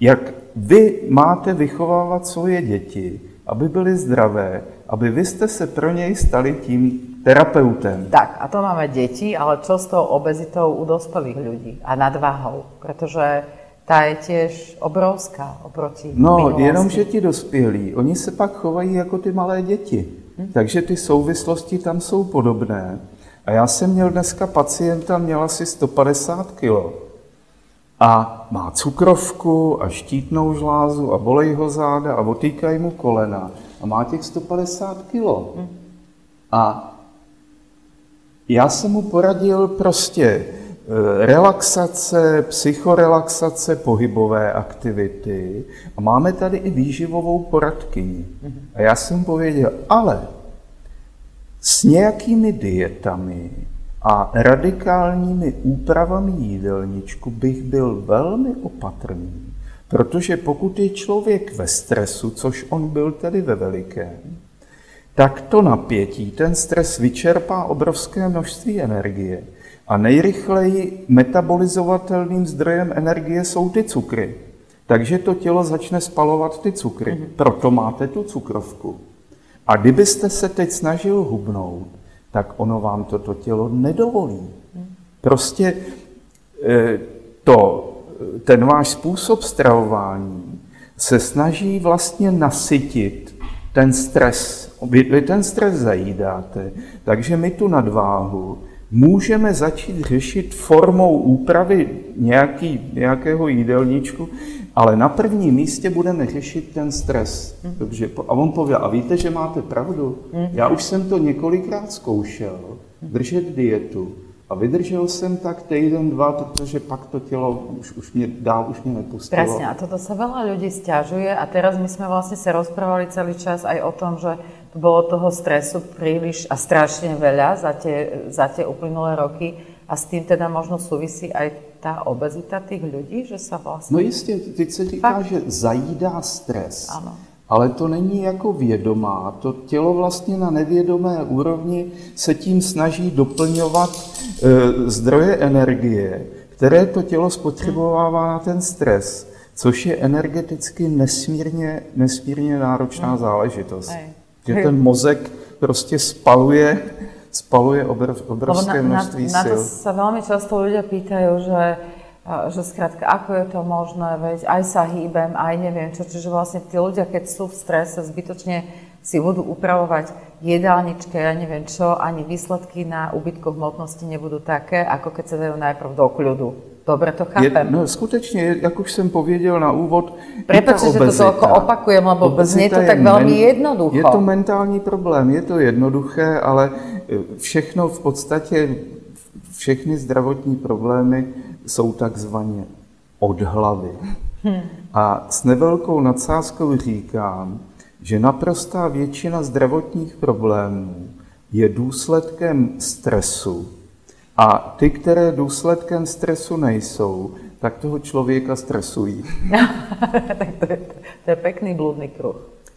[SPEAKER 2] jak vy máte vychovávat svoje děti, aby byly zdravé, aby vy jste se pro něj stali tím terapeutem.
[SPEAKER 1] Tak, a to máme děti, ale co s tou obezitou u dospělých lidí a nadváhou? Protože ta je těž obrovská oproti
[SPEAKER 2] No, minulosti. jenom, že ti dospělí, oni se pak chovají jako ty malé děti. Hm? Takže ty souvislosti tam jsou podobné. A já jsem měl dneska pacienta, měl asi 150 kg. A má cukrovku a štítnou žlázu a bolej ho záda a otýkají mu kolena. A má těch 150 kg. A já jsem mu poradil prostě e, relaxace, psychorelaxace, pohybové aktivity a máme tady i výživovou poradkyni. A já jsem mu pověděl, ale s nějakými dietami a radikálními úpravami jídelníčku bych byl velmi opatrný, protože pokud je člověk ve stresu, což on byl tedy ve velikém, tak to napětí, ten stres vyčerpá obrovské množství energie a nejrychleji metabolizovatelným zdrojem energie jsou ty cukry. Takže to tělo začne spalovat ty cukry. Mhm. Proto máte tu cukrovku. A kdybyste se teď snažil hubnout, tak ono vám toto tělo nedovolí. Prostě eh, to, ten váš způsob stravování se snaží vlastně nasytit ten stres. Vy, ten stres zajídáte, takže my tu nadváhu můžeme začít řešit formou úpravy nějaký, nějakého jídelníčku, ale na prvním místě budeme řešit ten stres. Mm. Protože, a on poví, a víte, že máte pravdu? Mm. Já už jsem to několikrát zkoušel, držet dietu. A vydržel jsem tak týden, dva, protože pak to tělo už, už mě dál už mě nepustilo.
[SPEAKER 1] Presne, a toto sa veľa ľudí stiažuje a teraz my sme vlastne sa rozprávali celý čas aj o tom, že bolo toho stresu príliš a strašne veľa za tie, za tie uplynulé roky a s tým teda možno súvisí aj ta obezita těch lidí, že se vlastně...
[SPEAKER 2] No jistě, teď se říká, Fakt? že zajídá stres. Ano. Ale to není jako vědomá. To tělo vlastně na nevědomé úrovni se tím snaží doplňovat e, zdroje energie, které to tělo spotřebovává na ten stres, což je energeticky nesmírně, nesmírně náročná hmm. záležitost. Že ten mozek prostě spaluje spaluje obrov, obrovské množství
[SPEAKER 1] na, na, sil. Na to sa veľmi často ľudia pýtajú, že, že skrátka, ako je to možné, veď aj sa hýbem, aj neviem čo, čiže vlastne tí ľudia, keď sú v strese, zbytočne si budú upravovať jedálničke, ja neviem čo, ani výsledky na úbytku hmotnosti nebudú také, ako keď sa dajú najprv do kľudu. Dobre to chápem.
[SPEAKER 2] Je, no skutečně, jak už jsem pověděl na úvod,
[SPEAKER 1] Prepačte, že to toľko opakujem, lebo znie to tak veľmi jednoducho.
[SPEAKER 2] Je to mentální problém, je to jednoduché, ale všechno v podstatě, všechny zdravotní problémy jsou takzvaně od hlavy. A s nevelkou nadsázkou říkám, že naprostá většina zdravotních problémů je důsledkem stresu a ty, které důsledkem stresu nejsou, tak toho člověka stresují. *laughs*
[SPEAKER 1] tak to je, to je pekný blúdny kruh.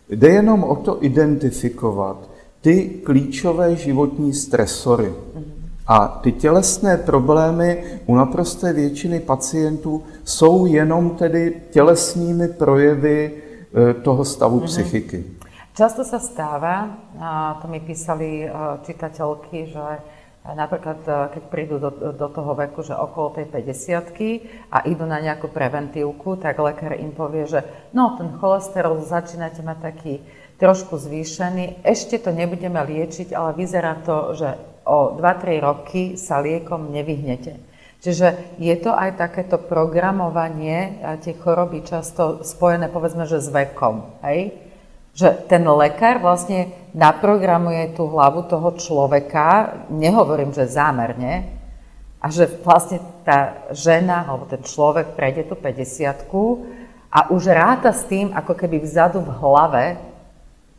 [SPEAKER 2] Jde jenom o to identifikovat ty klíčové životní stresory. A ty tělesné problémy u naprosté většiny pacientů jsou jenom tedy tělesnými projevy e, toho stavu mm-hmm. psychiky.
[SPEAKER 1] Často sa stáva, a to mi písali e, čitateľky, že napríklad e, keď prídu do, do toho veku, že okolo tej 50 a idú na nejakú preventívku, tak lekár im povie, že no ten cholesterol začínate mať taký trošku zvýšený, ešte to nebudeme liečiť, ale vyzerá to, že o 2-3 roky sa liekom nevyhnete. Čiže je to aj takéto programovanie, a tie choroby často spojené povedzme, že s vekom, hej? Že ten lekár vlastne naprogramuje tú hlavu toho človeka, nehovorím, že zámerne, a že vlastne tá žena alebo ten človek prejde tú 50 a už ráta s tým, ako keby vzadu v hlave,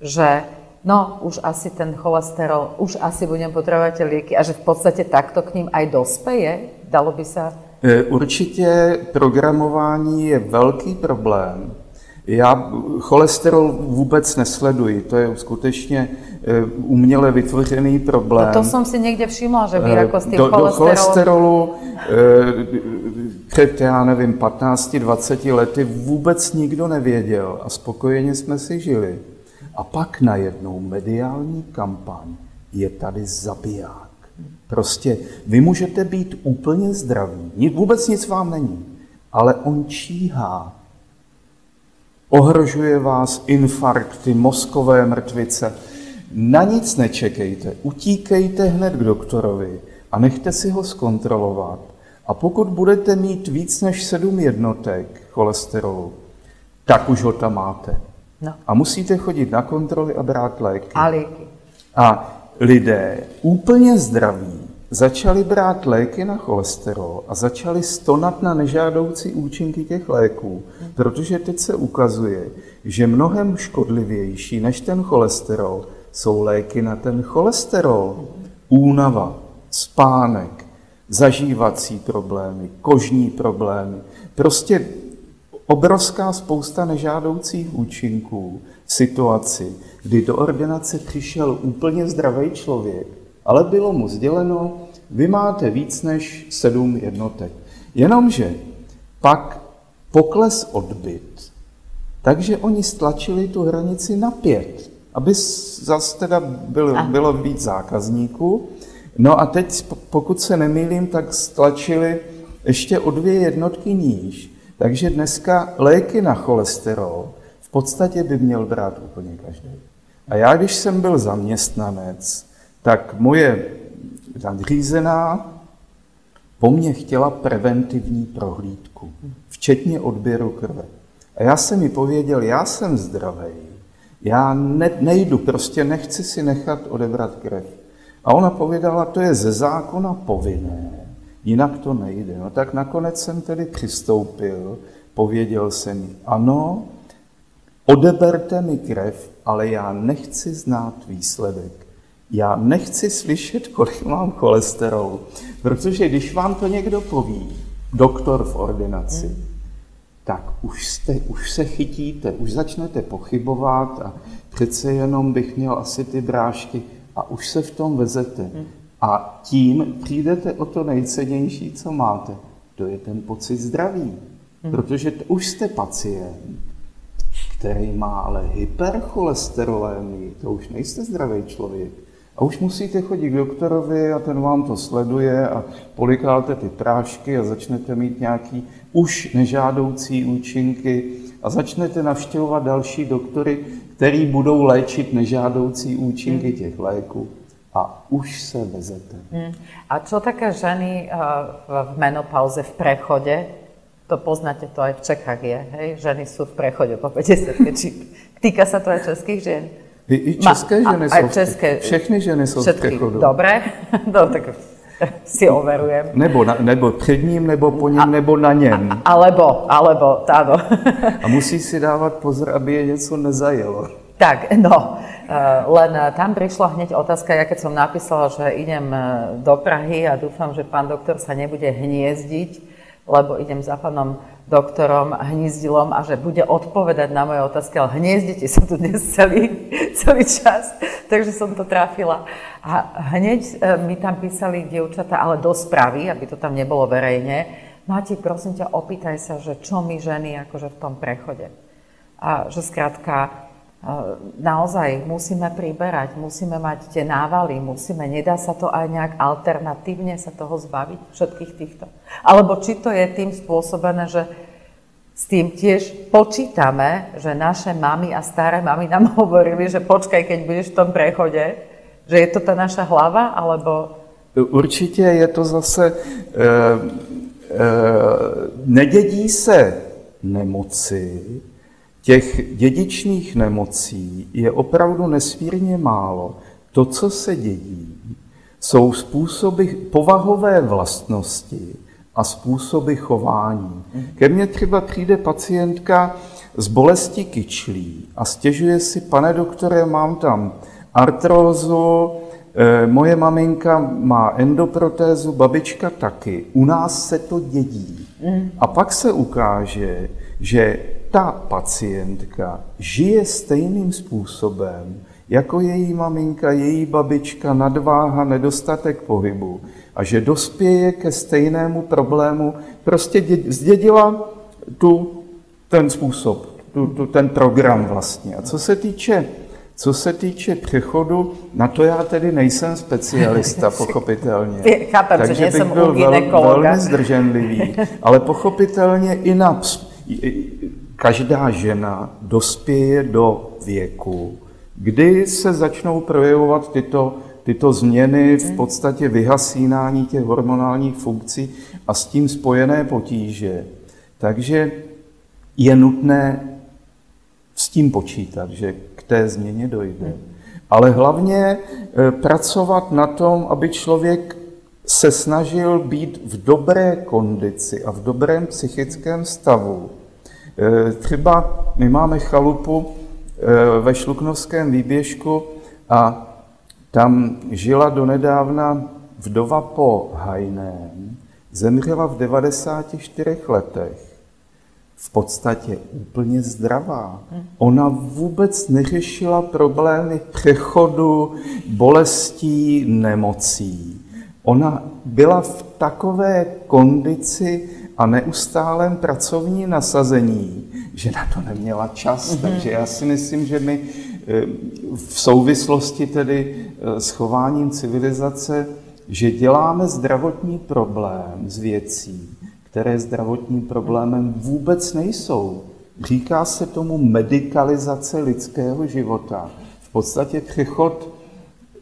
[SPEAKER 1] že no už asi ten cholesterol, už asi budem potrebovať lieky a že v podstate takto k ním aj dospeje? Dalo by sa...
[SPEAKER 2] E, určitě programování je velký problém. Já cholesterol vůbec nesleduji, to je skutečně e, uměle vytvořený problém.
[SPEAKER 1] No to jsem si někde všimla, že vy e, jako s tím
[SPEAKER 2] do, cholesterolem... Do cholesterolu před, já nevím, 15-20 lety vůbec nikdo nevěděl a spokojeně jsme si žili. A pak najednou mediální kampaň je tady zabiják. Prostě vy můžete být úplně zdraví, vůbec nic vám není, ale on číhá. Ohrožuje vás infarkty, mozkové mrtvice. Na nic nečekejte, utíkejte hned k doktorovi a nechte si ho zkontrolovat. A pokud budete mít víc než 7 jednotek cholesterolu, tak už ho tam máte. No. A musíte chodit na kontroly a brát léky.
[SPEAKER 1] A léky.
[SPEAKER 2] A lidé úplně zdraví začali brát léky na cholesterol a začali stonat na nežádoucí účinky těch léků, protože teď se ukazuje, že mnohem škodlivější než ten cholesterol jsou léky na ten cholesterol. Únava, spánek, zažívací problémy, kožní problémy. Prostě obrovská spousta nežádoucích účinků v situaci, kdy do ordinace přišel úplně zdravý člověk, ale bylo mu sděleno, vy máte víc než sedm jednotek. Jenomže pak pokles odbyt, takže oni stlačili tu hranici na pět, aby zase teda bylo, bylo víc zákazníků. No a teď, pokud se nemýlím, tak stlačili ještě o dvě jednotky níž. Takže dneska léky na cholesterol v podstatě by měl brát úplně každý. A já, když jsem byl zaměstnanec, tak moje nadřízená po mně chtěla preventivní prohlídku, včetně odběru krve. A já jsem mi pověděl, já jsem zdravý, já ne, nejdu, prostě nechci si nechat odebrat krev. A ona povědala, to je ze zákona povinné jinak to nejde. No tak nakonec jsem tedy přistoupil, pověděl jsem jí, ano, odeberte mi krev, ale já nechci znát výsledek. Já nechci slyšet, kolik mám cholesterolu, protože když vám to někdo poví, doktor v ordinaci, hmm. tak už, jste, už se chytíte, už začnete pochybovat a přece jenom bych měl asi ty brášky a už se v tom vezete. Hmm. A tím přijdete o to nejcennější, co máte. To je ten pocit zdraví. Hmm. Protože to už jste pacient, který má ale hypercholesterolémii, to už nejste zdravý člověk. A už musíte chodit k doktorovi a ten vám to sleduje a polikáte ty prášky a začnete mít nějaký už nežádoucí účinky a začnete navštěvovat další doktory, který budou léčit nežádoucí účinky hmm. těch léků a už se vezete. Hmm.
[SPEAKER 1] A čo také ženy uh, v menopauze, v prechode, to poznáte, to aj v Čechách je, hej? Ženy sú v prechode po 50 či týka sa to aj českých žien?
[SPEAKER 2] I, i české Ma, ženy a, sú, české, všechny ženy sú všetky. v.
[SPEAKER 1] Dobre, *laughs* no, tak si overujem.
[SPEAKER 2] Nebo, na, nebo před ním, nebo po něm, a, nebo na něm.
[SPEAKER 1] A, alebo, alebo, áno. *laughs*
[SPEAKER 2] A musí si dávat pozor, aby je něco nezajelo.
[SPEAKER 1] Tak, no, eh, len eh, tam prišla hneď otázka, ja keď som napísala, že idem eh, do Prahy a dúfam, že pán doktor sa nebude hniezdiť, lebo idem za pánom doktorom Hnízdilom a že bude odpovedať na moje otázky, ale hniezdite sa tu dnes celý, celý čas, takže som to trafila. A hneď mi tam písali dievčata, ale do správy, aby to tam nebolo verejne, Mati, prosím ťa, opýtaj sa, že čo my ženy akože v tom prechode. A že skrátka, naozaj musíme priberať, musíme mať tie návaly, musíme, nedá sa to aj nejak alternatívne sa toho zbaviť, všetkých týchto. Alebo či to je tým spôsobené, že s tým tiež počítame, že naše mamy a staré mamy nám *laughs* hovorili, že počkaj, keď budeš v tom prechode, že je to ta naša hlava, alebo...
[SPEAKER 2] Určitě je to zase... E, e, nedědí se nemoci, Těch dědičných nemocí je opravdu nesmírně málo. To, co se dědí, jsou způsoby povahové vlastnosti a způsoby chování. Ke mně třeba přijde pacientka z bolesti kyčlí a stěžuje si, pane doktore, mám tam artrózu, eh, moje maminka má endoprotézu, babička taky. U nás se to dědí. Mm. A pak se ukáže, že ta pacientka žije stejným způsobem, jako její maminka, její babička, nadváha, nedostatek pohybu a že dospěje ke stejnému problému, prostě zdědila tu, ten způsob, tu, tu, ten program vlastně. A co se týče co se týče přechodu, na to já tedy nejsem specialista, *laughs* pochopitelně.
[SPEAKER 1] Chápem,
[SPEAKER 2] Takže
[SPEAKER 1] že
[SPEAKER 2] bych byl vel, velmi zdrženlivý, ale pochopitelně i na každá žena dospěje do věku, kdy se začnou projevovat tyto, tyto změny, v podstatě vyhasínání těch hormonálních funkcí a s tím spojené potíže. Takže je nutné s tím počítat, že k té změně dojde. Ale hlavně e, pracovat na tom, aby člověk se snažil být v dobré kondici a v dobrém psychickém stavu, třeba my máme chalupu eh, ve Šluknovském výběžku a tam žila donedávna vdova po Hajném, zemřela v 94 letech. V podstatě úplně zdravá. Ona vůbec neřešila problémy přechodu, bolestí, nemocí. Ona byla v takové kondici, a neustálém pracovní nasazení, že na to neměla čas. Mm-hmm. Takže já si myslím, že my eh, v souvislosti tedy eh, s chováním civilizace, že děláme zdravotní problém z věcí, které zdravotním problémem vůbec nejsou. Říká se tomu medikalizace lidského života. V podstatě přechod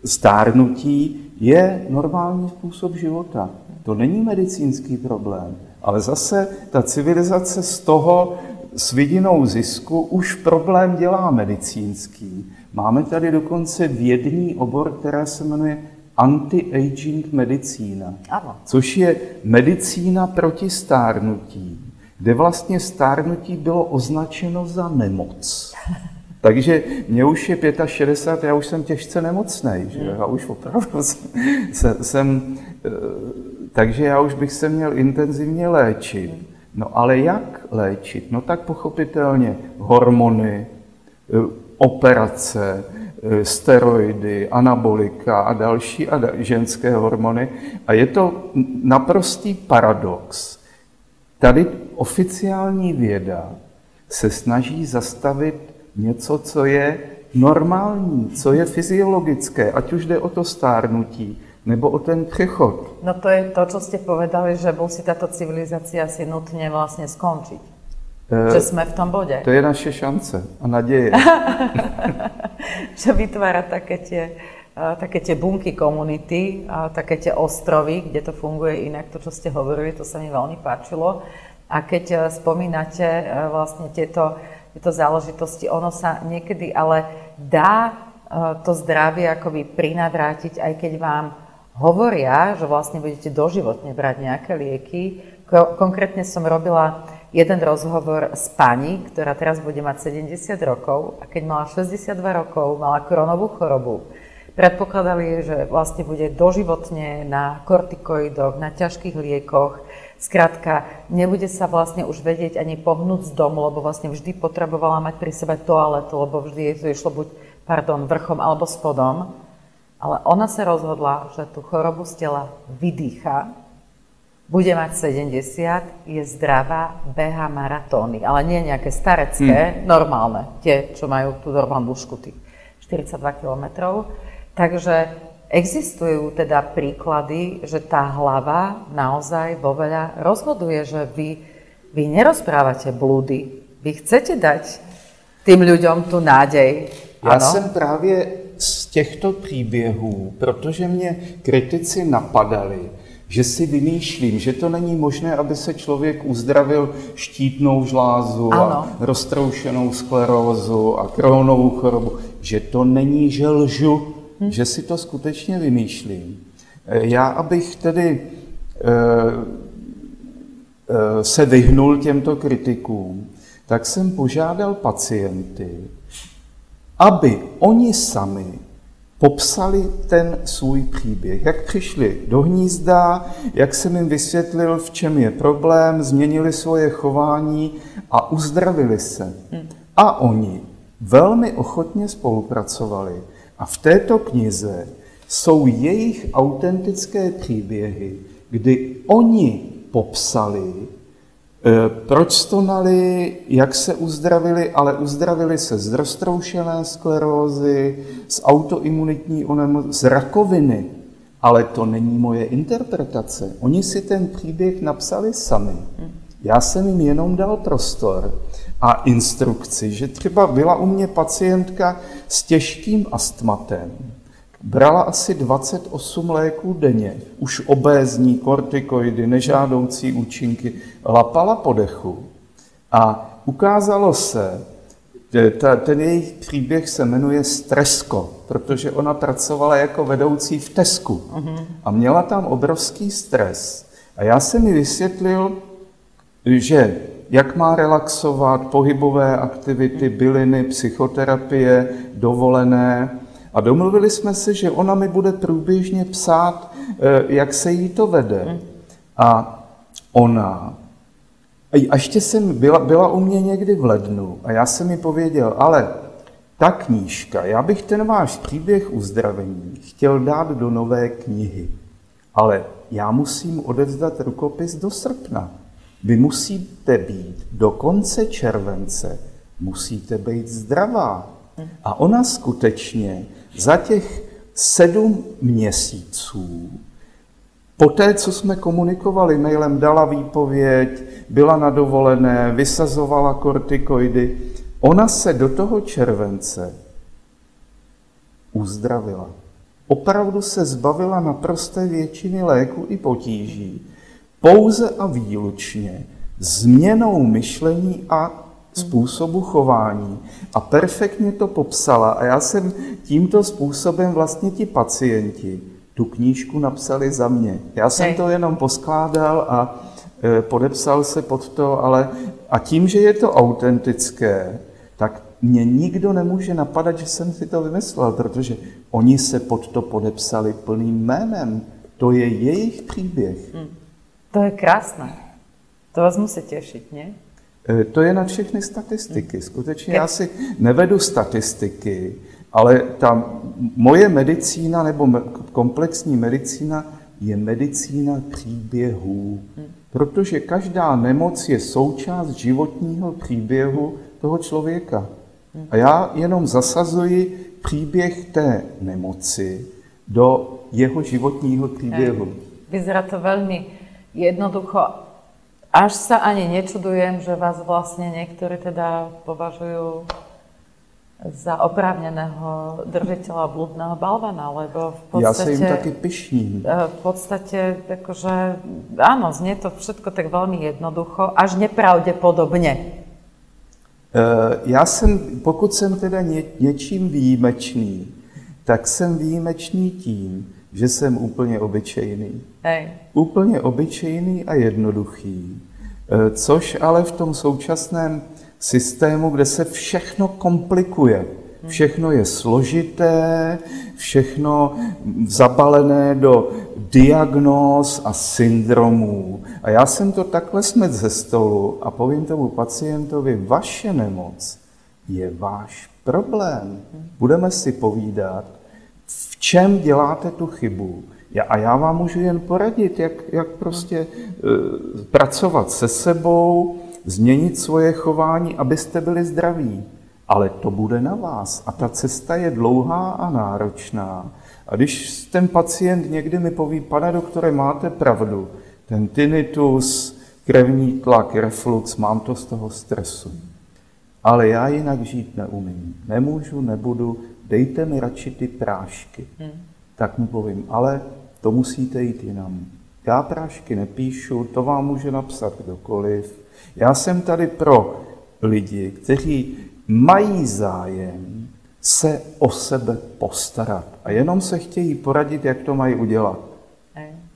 [SPEAKER 2] stárnutí je normální způsob života. To není medicínský problém. Ale zase ta civilizace z toho s vidinou zisku už problém dělá medicínský. Máme tady dokonce vědný obor, která se jmenuje anti-aging medicína, ano. což je medicína proti stárnutí, kde vlastně stárnutí bylo označeno za nemoc. *laughs* Takže mě už je 65, já už jsem těžce nemocný, že? já už opravdu *laughs* jsem, jsem eh, takže já už bych se měl intenzivně léčit. No ale jak léčit? No tak pochopitelně hormony, eh, operace, eh, steroidy, anabolika a další a ženské hormony. A je to naprostý paradox. Tady oficiální věda se snaží zastavit něco, co je normální, co je fyziologické, ať už jde o to stárnutí, nebo o ten přechod.
[SPEAKER 1] No to je to, čo ste povedali, že musí táto civilizácia si nutne vlastne skončiť. E, že sme v tom bode.
[SPEAKER 2] To je naše šance a naděje. *laughs*
[SPEAKER 1] že vytvára také tie, také tie bunky komunity, také tie ostrovy, kde to funguje inak, to, čo ste hovorili, to sa mi veľmi páčilo. A keď spomínate e, vlastne tieto, tieto záležitosti, ono sa niekedy ale dá to zdravie akoby prinavrátiť, aj keď vám hovoria, že vlastne budete doživotne brať nejaké lieky. Konkrétne som robila jeden rozhovor s pani, ktorá teraz bude mať 70 rokov a keď mala 62 rokov, mala kronovú chorobu. Predpokladali, že vlastne bude doživotne na kortikoidoch, na ťažkých liekoch, Skrátka, nebude sa vlastne už vedieť ani pohnúť z domu, lebo vlastne vždy potrebovala mať pri sebe toaletu, lebo vždy jej to išlo buď, pardon, vrchom alebo spodom. Ale ona sa rozhodla, že tú chorobu z tela vydýcha, bude mať 70, je zdravá, beha maratóny, ale nie nejaké starecké, hmm. normálne, tie, čo majú tú normálnu dĺžku tých 42 kilometrov. Takže Existujú teda príklady, že tá hlava naozaj vo veľa rozhoduje, že vy, vy nerozprávate blúdy. Vy chcete dať tým ľuďom tu nádej.
[SPEAKER 2] Já ano? jsem právě z těchto příběhů, protože mě kritici napadali, že si vymýšlím, že to není možné, aby se člověk uzdravil štítnou žlázu ano. a roztroušenou sklerózu a kronovou chorobu, že to není, že lžu, hm. že si to skutečně vymýšlím. Eh, já, abych tedy e, e, se vyhnul těmto kritikům, tak jsem požádal pacienty, aby oni sami popsali ten svůj příběh. Jak přišli do hnízda, jak jsem jim vysvětlil, v čem je problém, změnili svoje chování a uzdravili se. Hm. A oni velmi ochotně spolupracovali a v této knize jsou jejich autentické příběhy, kdy oni popsali, proč stonali, jak se uzdravili, ale uzdravili se z roztroušené sklerózy, z autoimunitní onemocnění, z rakoviny. Ale to není moje interpretace. Oni si ten příběh napsali sami. Já jsem jim jenom dal prostor a instrukci, že třeba byla u mě pacientka s těžkým astmatem, brala asi 28 léků denně, už obézní, kortikoidy, nežádoucí účinky, lapala po dechu a ukázalo se, ta, ten jejich příběh se jmenuje Stresko, protože ona pracovala jako vedoucí v Tesku a měla tam obrovský stres. A já jsem mi vysvětlil, že jak má relaxovat, pohybové aktivity, byliny, psychoterapie, dovolené. A domluvili jsme se, že ona mi bude průběžně psát, eh, jak se jí to vede. A ona, a ještě jsem byla, byla u mě někdy v lednu a já jsem mi pověděl, ale ta knížka, já bych ten váš příběh uzdravení chtěl dát do nové knihy, ale já musím odevzdat rukopis do srpna. Vy musíte být do konce července, musíte být zdravá. A ona skutečně za těch sedm měsíců, po té, co jsme komunikovali mailem, dala výpověď, byla na dovolené, vysazovala kortikoidy, ona se do toho července uzdravila. Opravdu se zbavila naprosté většiny léku i potíží pouze a výlučně změnou myšlení a způsobu chování. A perfektně to popsala. A já jsem tímto způsobem vlastně ti pacienti tu knížku napsali za mě. Já jsem to jenom poskládal a e, podepsal se pod to, ale a tím, že je to autentické, tak mě nikdo nemůže napadat, že jsem si to vymyslel, protože oni se pod to podepsali plným jménem. To je jejich příběh. Hmm.
[SPEAKER 1] To je krásné. To vás musí těšit, ne?
[SPEAKER 2] E, to je na všechny statistiky. Skutečně já si nevedu statistiky, ale ta moje medicína nebo komplexní medicína je medicína příběhů. Protože každá nemoc je součást životního příběhu toho člověka. A já jenom zasazuji příběh té nemoci do jeho životního příběhu.
[SPEAKER 1] Vyzerá to velmi jednoducho až sa ani nečudujem, že vás vlastne niektorí teda považujú za oprávneného držiteľa blúdneho balvana, lebo v podstate...
[SPEAKER 2] Ja sa im taky pišním.
[SPEAKER 1] Eh, v podstate, akože, áno, znie to všetko tak veľmi jednoducho, až nepravdepodobne.
[SPEAKER 2] Uh, já jsem, pokud jsem teda ně, něčím výjimečný, tak jsem výjimečný tím, že jsem úplně obyčejný.
[SPEAKER 1] Hej.
[SPEAKER 2] Úplně obyčejný a jednoduchý. E, což ale v tom současném systému, kde se všechno komplikuje, všechno je složité, všechno zabalené do diagnóz a syndromů. A já jsem to takhle smet ze stolu a povím tomu pacientovi, vaše nemoc je váš problém. Budeme si povídat, čem děláte tu chybu. A já vám můžu jen poradit, jak, jak prostě uh, pracovat se sebou, změnit svoje chování, abyste byli zdraví. Ale to bude na vás. A ta cesta je dlouhá a náročná. A když ten pacient někdy mi poví, pane doktore, máte pravdu, ten tinnitus, krevní tlak, reflux, mám to z toho stresu. Ale já jinak žít neumím. Nemůžu, nebudu, dejte mi radši ty prášky. Hmm. Tak mu povím, ale to musíte jít jinam. Já prášky nepíšu, to vám může napsat kdokoliv. Já jsem tady pro lidi, kteří mají zájem se o sebe postarat a jenom se chtějí poradit, jak to mají udělat.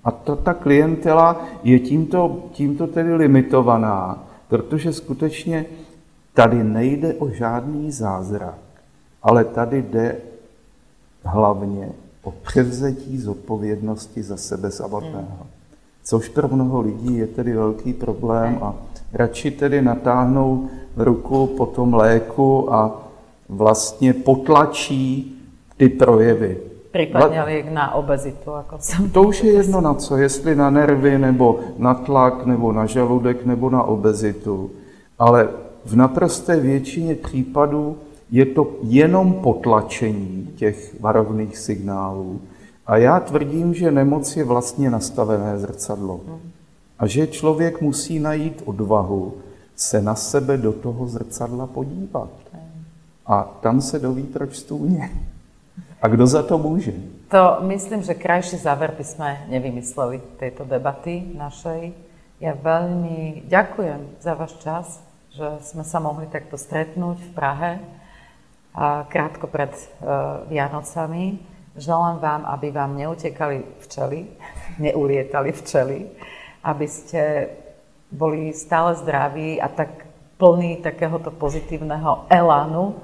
[SPEAKER 2] A to, ta klientela je tímto, tímto tedy limitovaná, protože skutečně tady nejde o žádný zázrak, ale tady jde hlavně o převzetí zodpovědnosti za sebe samotného. Což pro mnoho lidí je tedy velký problém a radši tedy natáhnou ruku po tom léku a vlastně potlačí ty projevy.
[SPEAKER 1] Případně liek na obezitu, jako jsem.
[SPEAKER 2] To už je jedno na co, jestli na nervy, nebo na tlak, nebo na žaludek, nebo na obezitu. Ale v naprosté většině případů je to jenom potlačení těch varovných signálů. A já tvrdím, že nemoc je vlastně nastavené zrcadlo. A že člověk musí najít odvahu se na sebe do toho zrcadla podívat. A tam se doví, proč stůně. A kdo za to může?
[SPEAKER 1] To myslím, že krajší záver by sme nevymysleli tejto debaty našej. Ja veľmi ďakujem za váš čas, že sme sa mohli takto stretnúť v Prahe krátko pred uh, Vianocami. Želám vám, aby vám neutekali včely, *laughs* neulietali včely, aby ste boli stále zdraví a tak plní takéhoto pozitívneho elánu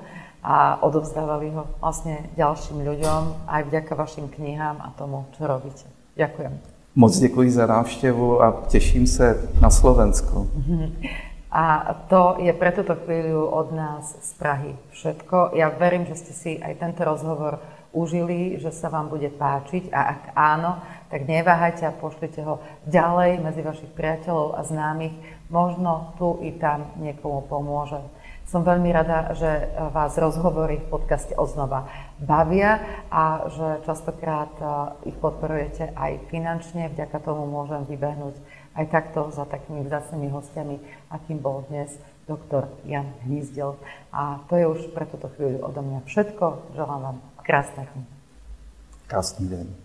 [SPEAKER 1] a odovzdávali ho vlastne ďalším ľuďom aj vďaka vašim knihám a tomu, čo robíte. Ďakujem.
[SPEAKER 2] Moc děkuji za návštěvu a těším se na Slovensku. *laughs*
[SPEAKER 1] A to je pre túto chvíľu od nás z Prahy všetko. Ja verím, že ste si aj tento rozhovor užili, že sa vám bude páčiť a ak áno, tak neváhajte a pošlite ho ďalej medzi vašich priateľov a známych. Možno tu i tam niekomu pomôže. Som veľmi rada, že vás rozhovory v podcaste Oznova bavia a že častokrát ich podporujete aj finančne. Vďaka tomu môžem vybehnúť aj takto za takými vzácnými hostiami, akým bol dnes doktor Jan Hnízdel. A to je už pre túto chvíľu odo mňa všetko. Želám vám krásne.
[SPEAKER 2] Krásný deň.